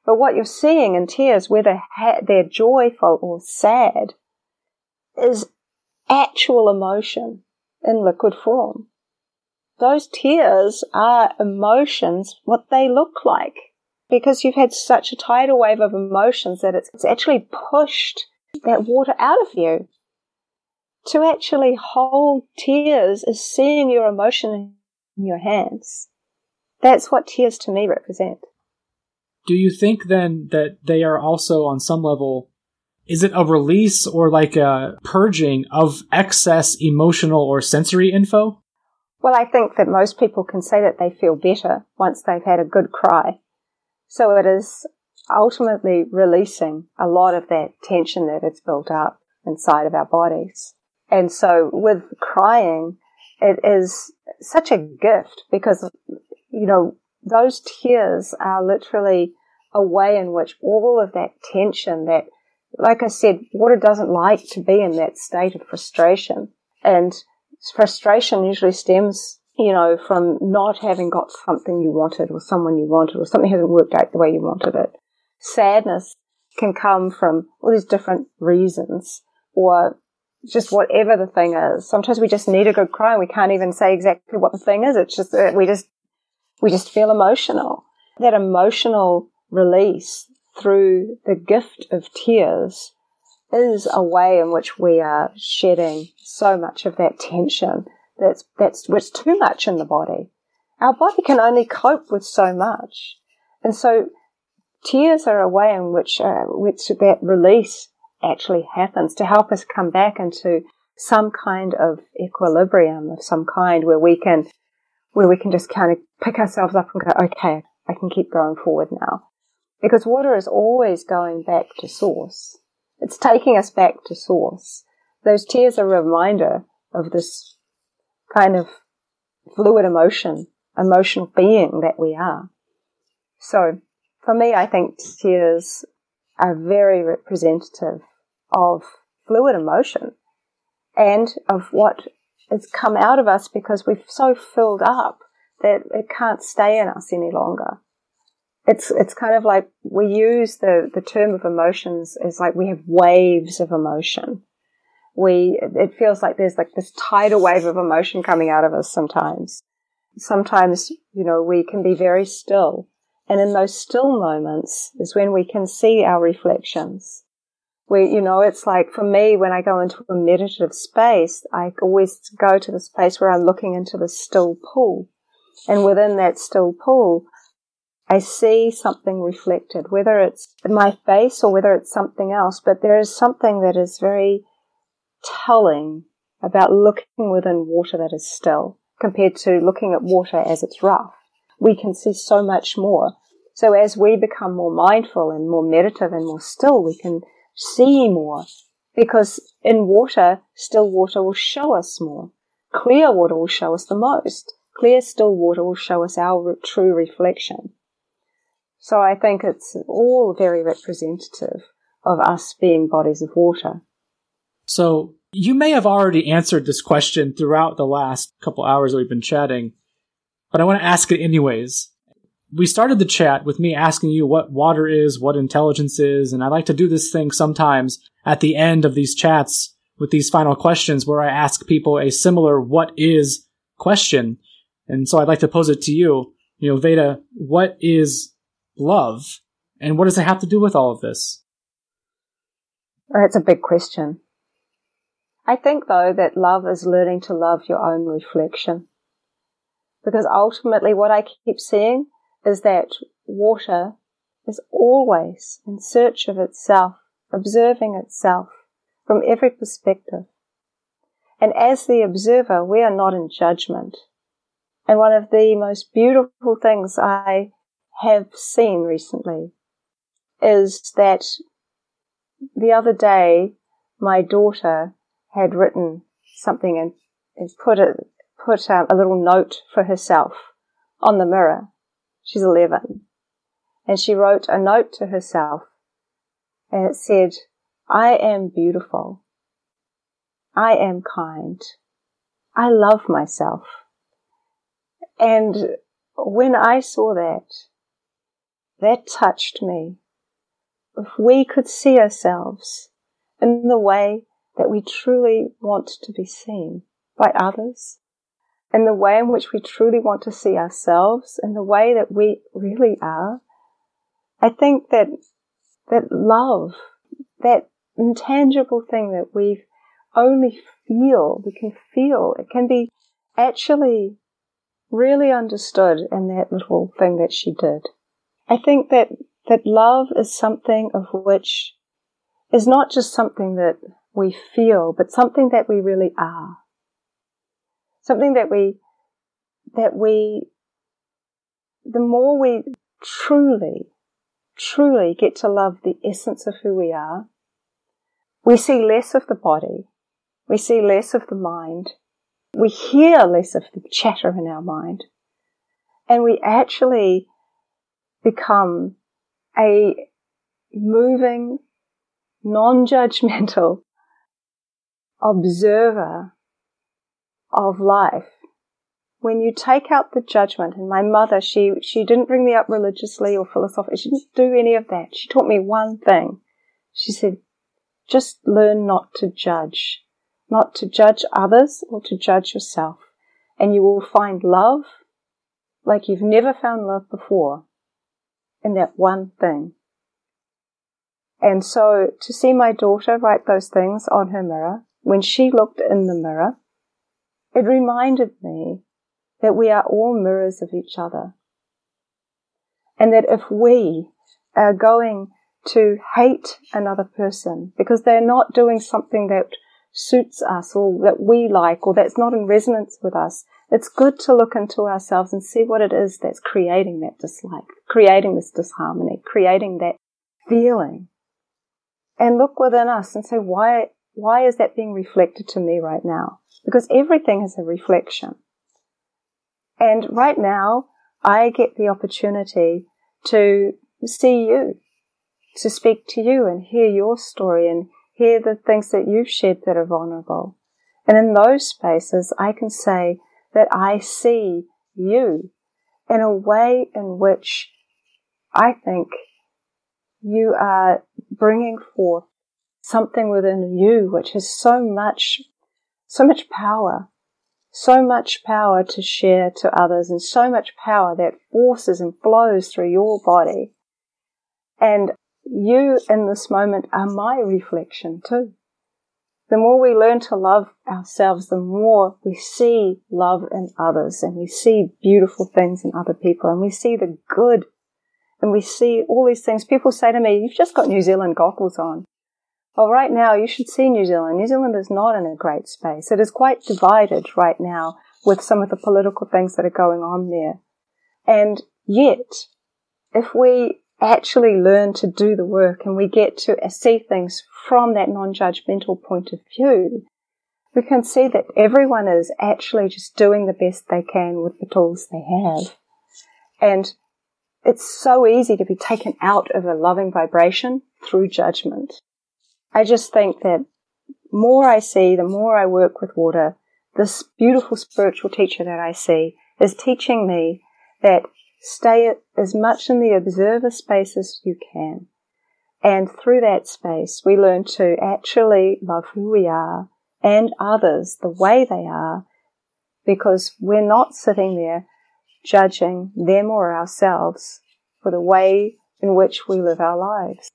But what you're seeing in tears, whether they're joyful or sad, is actual emotion in liquid form. those tears are emotions, what they look like. Because you've had such a tidal wave of emotions that it's, it's actually pushed that water out of you. To actually hold tears is seeing your emotion in your hands. That's what tears to me represent. Do you think then that they are also on some level is it a release or like a purging of excess emotional or sensory info? Well, I think that most people can say that they feel better once they've had a good cry. So it is ultimately releasing a lot of that tension that is built up inside of our bodies. And so with crying, it is such a gift because, you know, those tears are literally a way in which all of that tension, that, like I said, water doesn't like to be in that state of frustration. And frustration usually stems, you know, from not having got something you wanted or someone you wanted or something hasn't worked out the way you wanted it. Sadness can come from all these different reasons or just whatever the thing is. Sometimes we just need a good cry and we can't even say exactly what the thing is. It's just that we just, we just feel emotional. That emotional release through the gift of tears is a way in which we are shedding so much of that tension that's that's what's too much in the body. Our body can only cope with so much, and so tears are a way in which uh, which that release actually happens to help us come back into some kind of equilibrium of some kind where we can where we can just kind of pick ourselves up and go, okay, I can keep going forward now. Because water is always going back to source. It's taking us back to source. Those tears are a reminder of this kind of fluid emotion, emotional being that we are. So for me, I think tears are very representative of fluid emotion and of what has come out of us because we've so filled up that it can't stay in us any longer it's it's kind of like we use the the term of emotions as like we have waves of emotion. We it feels like there's like this tidal wave of emotion coming out of us sometimes. Sometimes, you know, we can be very still. And in those still moments is when we can see our reflections. We, you know, it's like for me, when I go into a meditative space, I always go to this place where I'm looking into the still pool. And within that still pool, I see something reflected, whether it's my face or whether it's something else, but there is something that is very telling about looking within water that is still compared to looking at water as it's rough. We can see so much more. So as we become more mindful and more meditative and more still, we can see more because in water, still water will show us more. Clear water will show us the most. Clear, still water will show us our true reflection. So I think it's all very representative of us being bodies of water. So you may have already answered this question throughout the last couple hours that we've been chatting, but I want to ask it anyways. We started the chat with me asking you what water is, what intelligence is, and I like to do this thing sometimes at the end of these chats with these final questions where I ask people a similar what is question. And so I'd like to pose it to you. You know, Veda, what is love? And what does it have to do with all of this? That's a big question. I think, though, that love is learning to love your own reflection. Because ultimately, what I keep seeing is that water is always in search of itself, observing itself from every perspective. And as the observer, we are not in judgment. And one of the most beautiful things I have seen recently is that the other day my daughter had written something and, and put a put a, a little note for herself on the mirror. She's 11. And she wrote a note to herself and it said, I am beautiful. I am kind. I love myself. And when I saw that, that touched me. If we could see ourselves in the way that we truly want to be seen by others, in the way in which we truly want to see ourselves, in the way that we really are, I think that that love, that intangible thing that we only feel, we can feel, it can be actually really understood in that little thing that she did. I think that, that love is something of which is not just something that we feel, but something that we really are. Something that we, that we, the more we truly, truly get to love the essence of who we are, we see less of the body, we see less of the mind, we hear less of the chatter in our mind, and we actually become a moving, non-judgmental observer of life. When you take out the judgment, and my mother, she, she didn't bring me up religiously or philosophically. She didn't do any of that. She taught me one thing. She said, just learn not to judge, not to judge others or to judge yourself. And you will find love like you've never found love before in that one thing. And so to see my daughter write those things on her mirror, when she looked in the mirror, it reminded me that we are all mirrors of each other. And that if we are going to hate another person because they're not doing something that suits us or that we like or that's not in resonance with us, it's good to look into ourselves and see what it is that's creating that dislike, creating this disharmony, creating that feeling. And look within us and say, why, why is that being reflected to me right now? Because everything is a reflection. And right now, I get the opportunity to see you, to speak to you and hear your story and hear the things that you've shared that are vulnerable. And in those spaces, I can say that I see you in a way in which I think you are bringing forth something within you which has so much, so much power, so much power to share to others and so much power that forces and flows through your body. And you in this moment are my reflection too. The more we learn to love ourselves, the more we see love in others and we see beautiful things in other people and we see the good and we see all these things. People say to me, you've just got New Zealand goggles on. Well, right now you should see New Zealand. New Zealand is not in a great space. It is quite divided right now with some of the political things that are going on there. And yet, if we actually learn to do the work and we get to uh, see things from that non-judgmental point of view, we can see that everyone is actually just doing the best they can with the tools they have. And it's so easy to be taken out of a loving vibration through judgment. I just think that more I see, the more I work with water, this beautiful spiritual teacher that I see is teaching me that stay as much in the observer space as you can. And through that space, we learn to actually love who we are and others the way they are because we're not sitting there judging them or ourselves for the way in which we live our lives.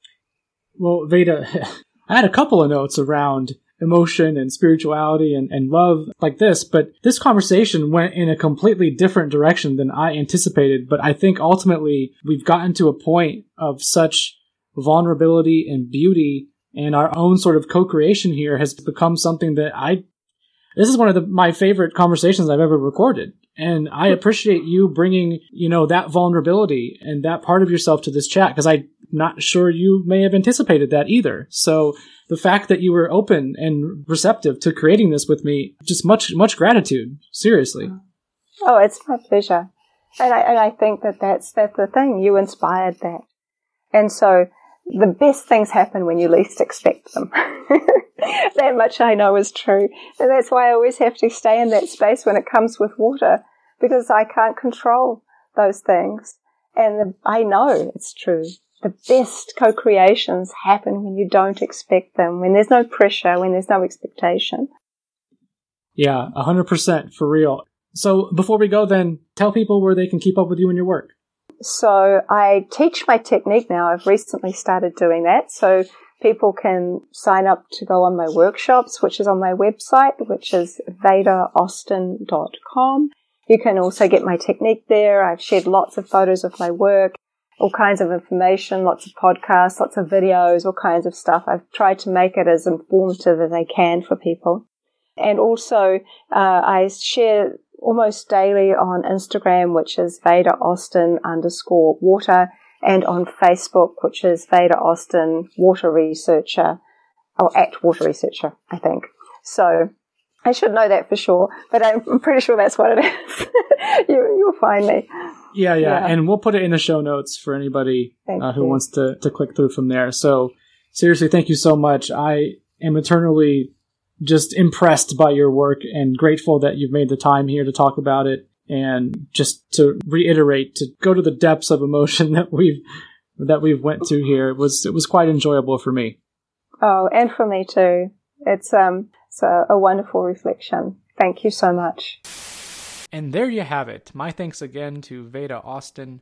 Well, Veda, I had a couple of notes around emotion and spirituality and, and love like this, but this conversation went in a completely different direction than I anticipated. But I think ultimately we've gotten to a point of such vulnerability and beauty and our own sort of co-creation here has become something that I, this is one of the, my favorite conversations I've ever recorded. And I appreciate you bringing, you know, that vulnerability and that part of yourself to this chat because I'm not sure you may have anticipated that either. So the fact that you were open and receptive to creating this with me, just much, much gratitude. Seriously. Oh, it's my pleasure. And I, and I think that that's, that's the thing. You inspired that. And so the best things happen when you least expect them. that much I know is true. And that's why I always have to stay in that space when it comes with water because I can't control those things. And I know it's true the best co-creations happen when you don't expect them, when there's no pressure, when there's no expectation. Yeah, 100% for real. So before we go, then tell people where they can keep up with you and your work. So I teach my technique now. I've recently started doing that. So people can sign up to go on my workshops, which is on my website, which is vedaaustin.com. You can also get my technique there. I've shared lots of photos of my work, all kinds of information, lots of podcasts, lots of videos, all kinds of stuff. I've tried to make it as informative as I can for people. And also, uh, I share almost daily on Instagram, which is Veda Austin underscore water, and on Facebook, which is Veda Austin water researcher, or at water researcher, I think. So I should know that for sure, but I'm pretty sure that's what it is. you, you'll find me. Yeah, yeah, yeah, and we'll put it in the show notes for anybody uh, who you. wants to, to click through from there. So seriously, thank you so much. I am eternally just impressed by your work and grateful that you've made the time here to talk about it and just to reiterate to go to the depths of emotion that we've that we've went to here. It was it was quite enjoyable for me. Oh and for me too. It's um it's a, a wonderful reflection. Thank you so much. And there you have it. My thanks again to veda austin.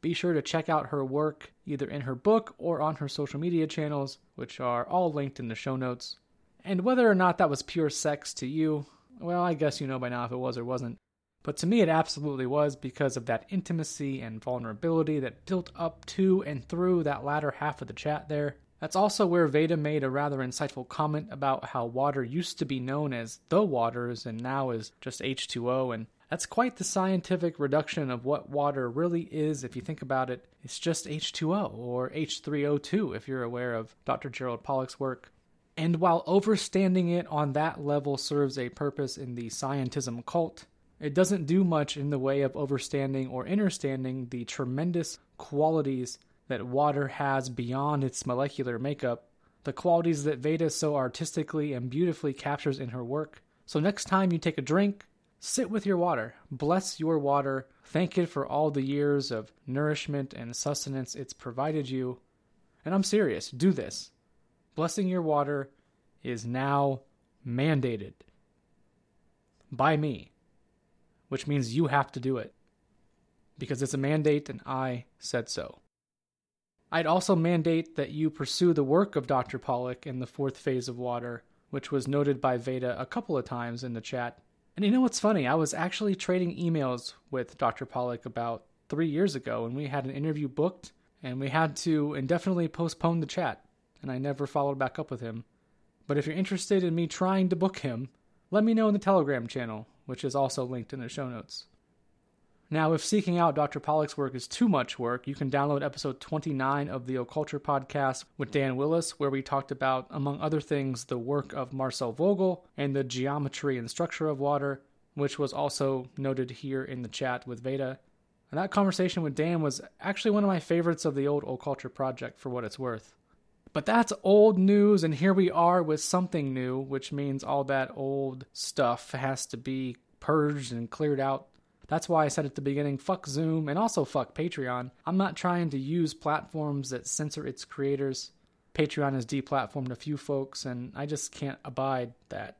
Be sure to check out her work either in her book or on her social media channels which are all linked in the show notes and whether or not that was pure sex to you, well, I guess you know by now if it was or wasn't. But to me, it absolutely was because of that intimacy and vulnerability that built up to and through that latter half of the chat there. That's also where Veda made a rather insightful comment about how water used to be known as the waters and now is just H2O, and that's quite the scientific reduction of what water really is if you think about it. It's just H2O or H3O2 if you're aware of Dr. Gerald Pollack's work. And while overstanding it on that level serves a purpose in the scientism cult, it doesn't do much in the way of overstanding or understanding the tremendous qualities that water has beyond its molecular makeup, the qualities that Veda so artistically and beautifully captures in her work. So next time you take a drink, sit with your water, bless your water, thank it for all the years of nourishment and sustenance it's provided you. And I'm serious, do this blessing your water is now mandated by me, which means you have to do it because it's a mandate and I said so. I'd also mandate that you pursue the work of Dr. Pollack in the fourth phase of water, which was noted by Veda a couple of times in the chat. And you know what's funny? I was actually trading emails with Dr. Pollack about three years ago, and we had an interview booked, and we had to indefinitely postpone the chat and I never followed back up with him. But if you're interested in me trying to book him, let me know in the Telegram channel, which is also linked in the show notes. Now, if seeking out Dr. Pollack's work is too much work, you can download episode 29 of the Occulture podcast with Dan Willis, where we talked about, among other things, the work of Marcel Vogel and the geometry and structure of water, which was also noted here in the chat with Veda. And that conversation with Dan was actually one of my favorites of the old Occulture project, for what it's worth. But that's old news, and here we are with something new, which means all that old stuff has to be purged and cleared out. That's why I said at the beginning fuck Zoom and also fuck Patreon. I'm not trying to use platforms that censor its creators. Patreon has deplatformed a few folks, and I just can't abide that.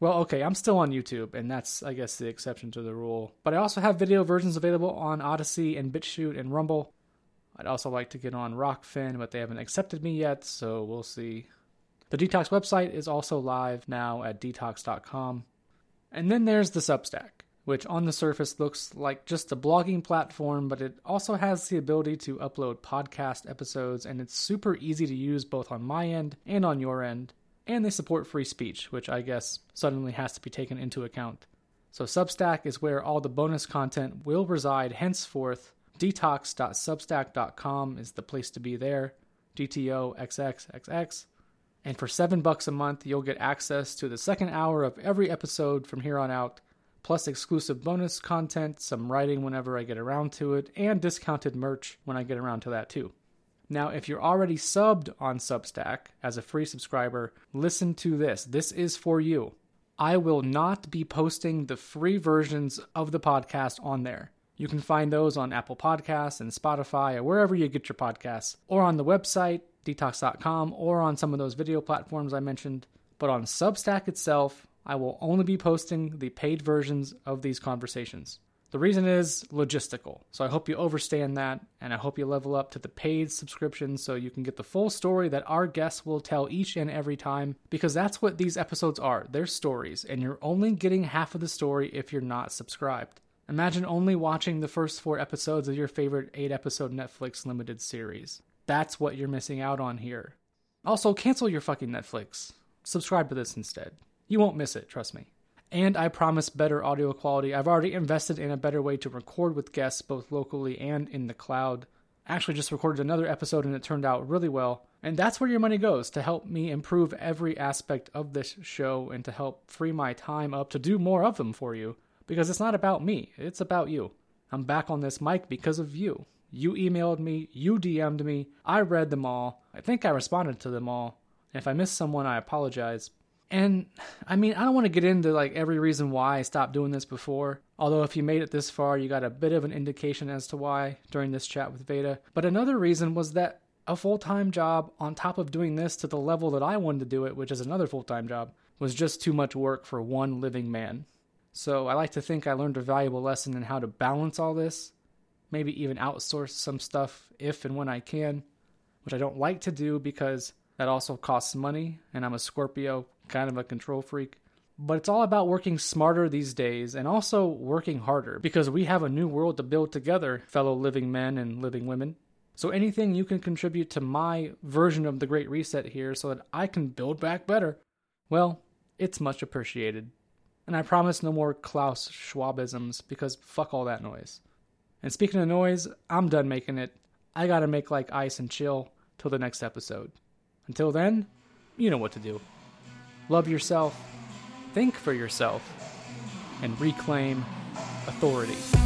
Well, okay, I'm still on YouTube, and that's, I guess, the exception to the rule. But I also have video versions available on Odysee and BitChute and Rumble. I'd also like to get on Rokfin, but they haven't accepted me yet, so we'll see. The Detox website is also live now at detox.com. And then there's the Substack, which on the surface looks like just a blogging platform, but it also has the ability to upload podcast episodes, and it's super easy to use both on my end and on your end. And they support free speech, which I guess suddenly has to be taken into account. So Substack is where all the bonus content will reside henceforth Detox.substack.com is the place to be there. DTOXXXX. And for seven bucks a month, you'll get access to the second hour of every episode from here on out, plus exclusive bonus content, some writing whenever I get around to it, and discounted merch when I get around to that too. Now, if you're already subbed on Substack as a free subscriber, listen to this. This is for you. I will not be posting the free versions of the podcast on there. You can find those on Apple Podcasts and Spotify or wherever you get your podcasts, or on the website, detox.com, or on some of those video platforms I mentioned. But on Substack itself, I will only be posting the paid versions of these conversations. The reason is logistical. So I hope you understand that, and I hope you level up to the paid subscription so you can get the full story that our guests will tell each and every time, because that's what these episodes are. They're stories, and you're only getting half of the story if you're not subscribed. Imagine only watching the first four episodes of your favorite eight episode Netflix limited series. That's what you're missing out on here. Also, cancel your fucking Netflix. Subscribe to this instead. You won't miss it, trust me. And I promise better audio quality. I've already invested in a better way to record with guests both locally and in the cloud. Actually just recorded another episode and it turned out really well. And that's where your money goes to help me improve every aspect of this show and to help free my time up to do more of them for you. Because it's not about me, it's about you. I'm back on this mic because of you. You emailed me, you DM'd me, I read them all. I think I responded to them all. If I missed someone, I apologize. And I mean, I don't want to get into like every reason why I stopped doing this before. Although if you made it this far, you got a bit of an indication as to why during this chat with Veda. But another reason was that a full-time job on top of doing this to the level that I wanted to do it, which is another full-time job, was just too much work for one living man. So I like to think I learned a valuable lesson in how to balance all this, maybe even outsource some stuff if and when I can, which I don't like to do because that also costs money and I'm a Scorpio kind of a control freak. But it's all about working smarter these days and also working harder because we have a new world to build together, fellow living men and living women. So anything you can contribute to my version of the Great Reset here so that I can build back better, well, it's much appreciated. And I promise no more Klaus Schwabisms because fuck all that noise. And speaking of noise, I'm done making it. I gotta make like ice and chill till the next episode. Until then, you know what to do love yourself, think for yourself, and reclaim authority.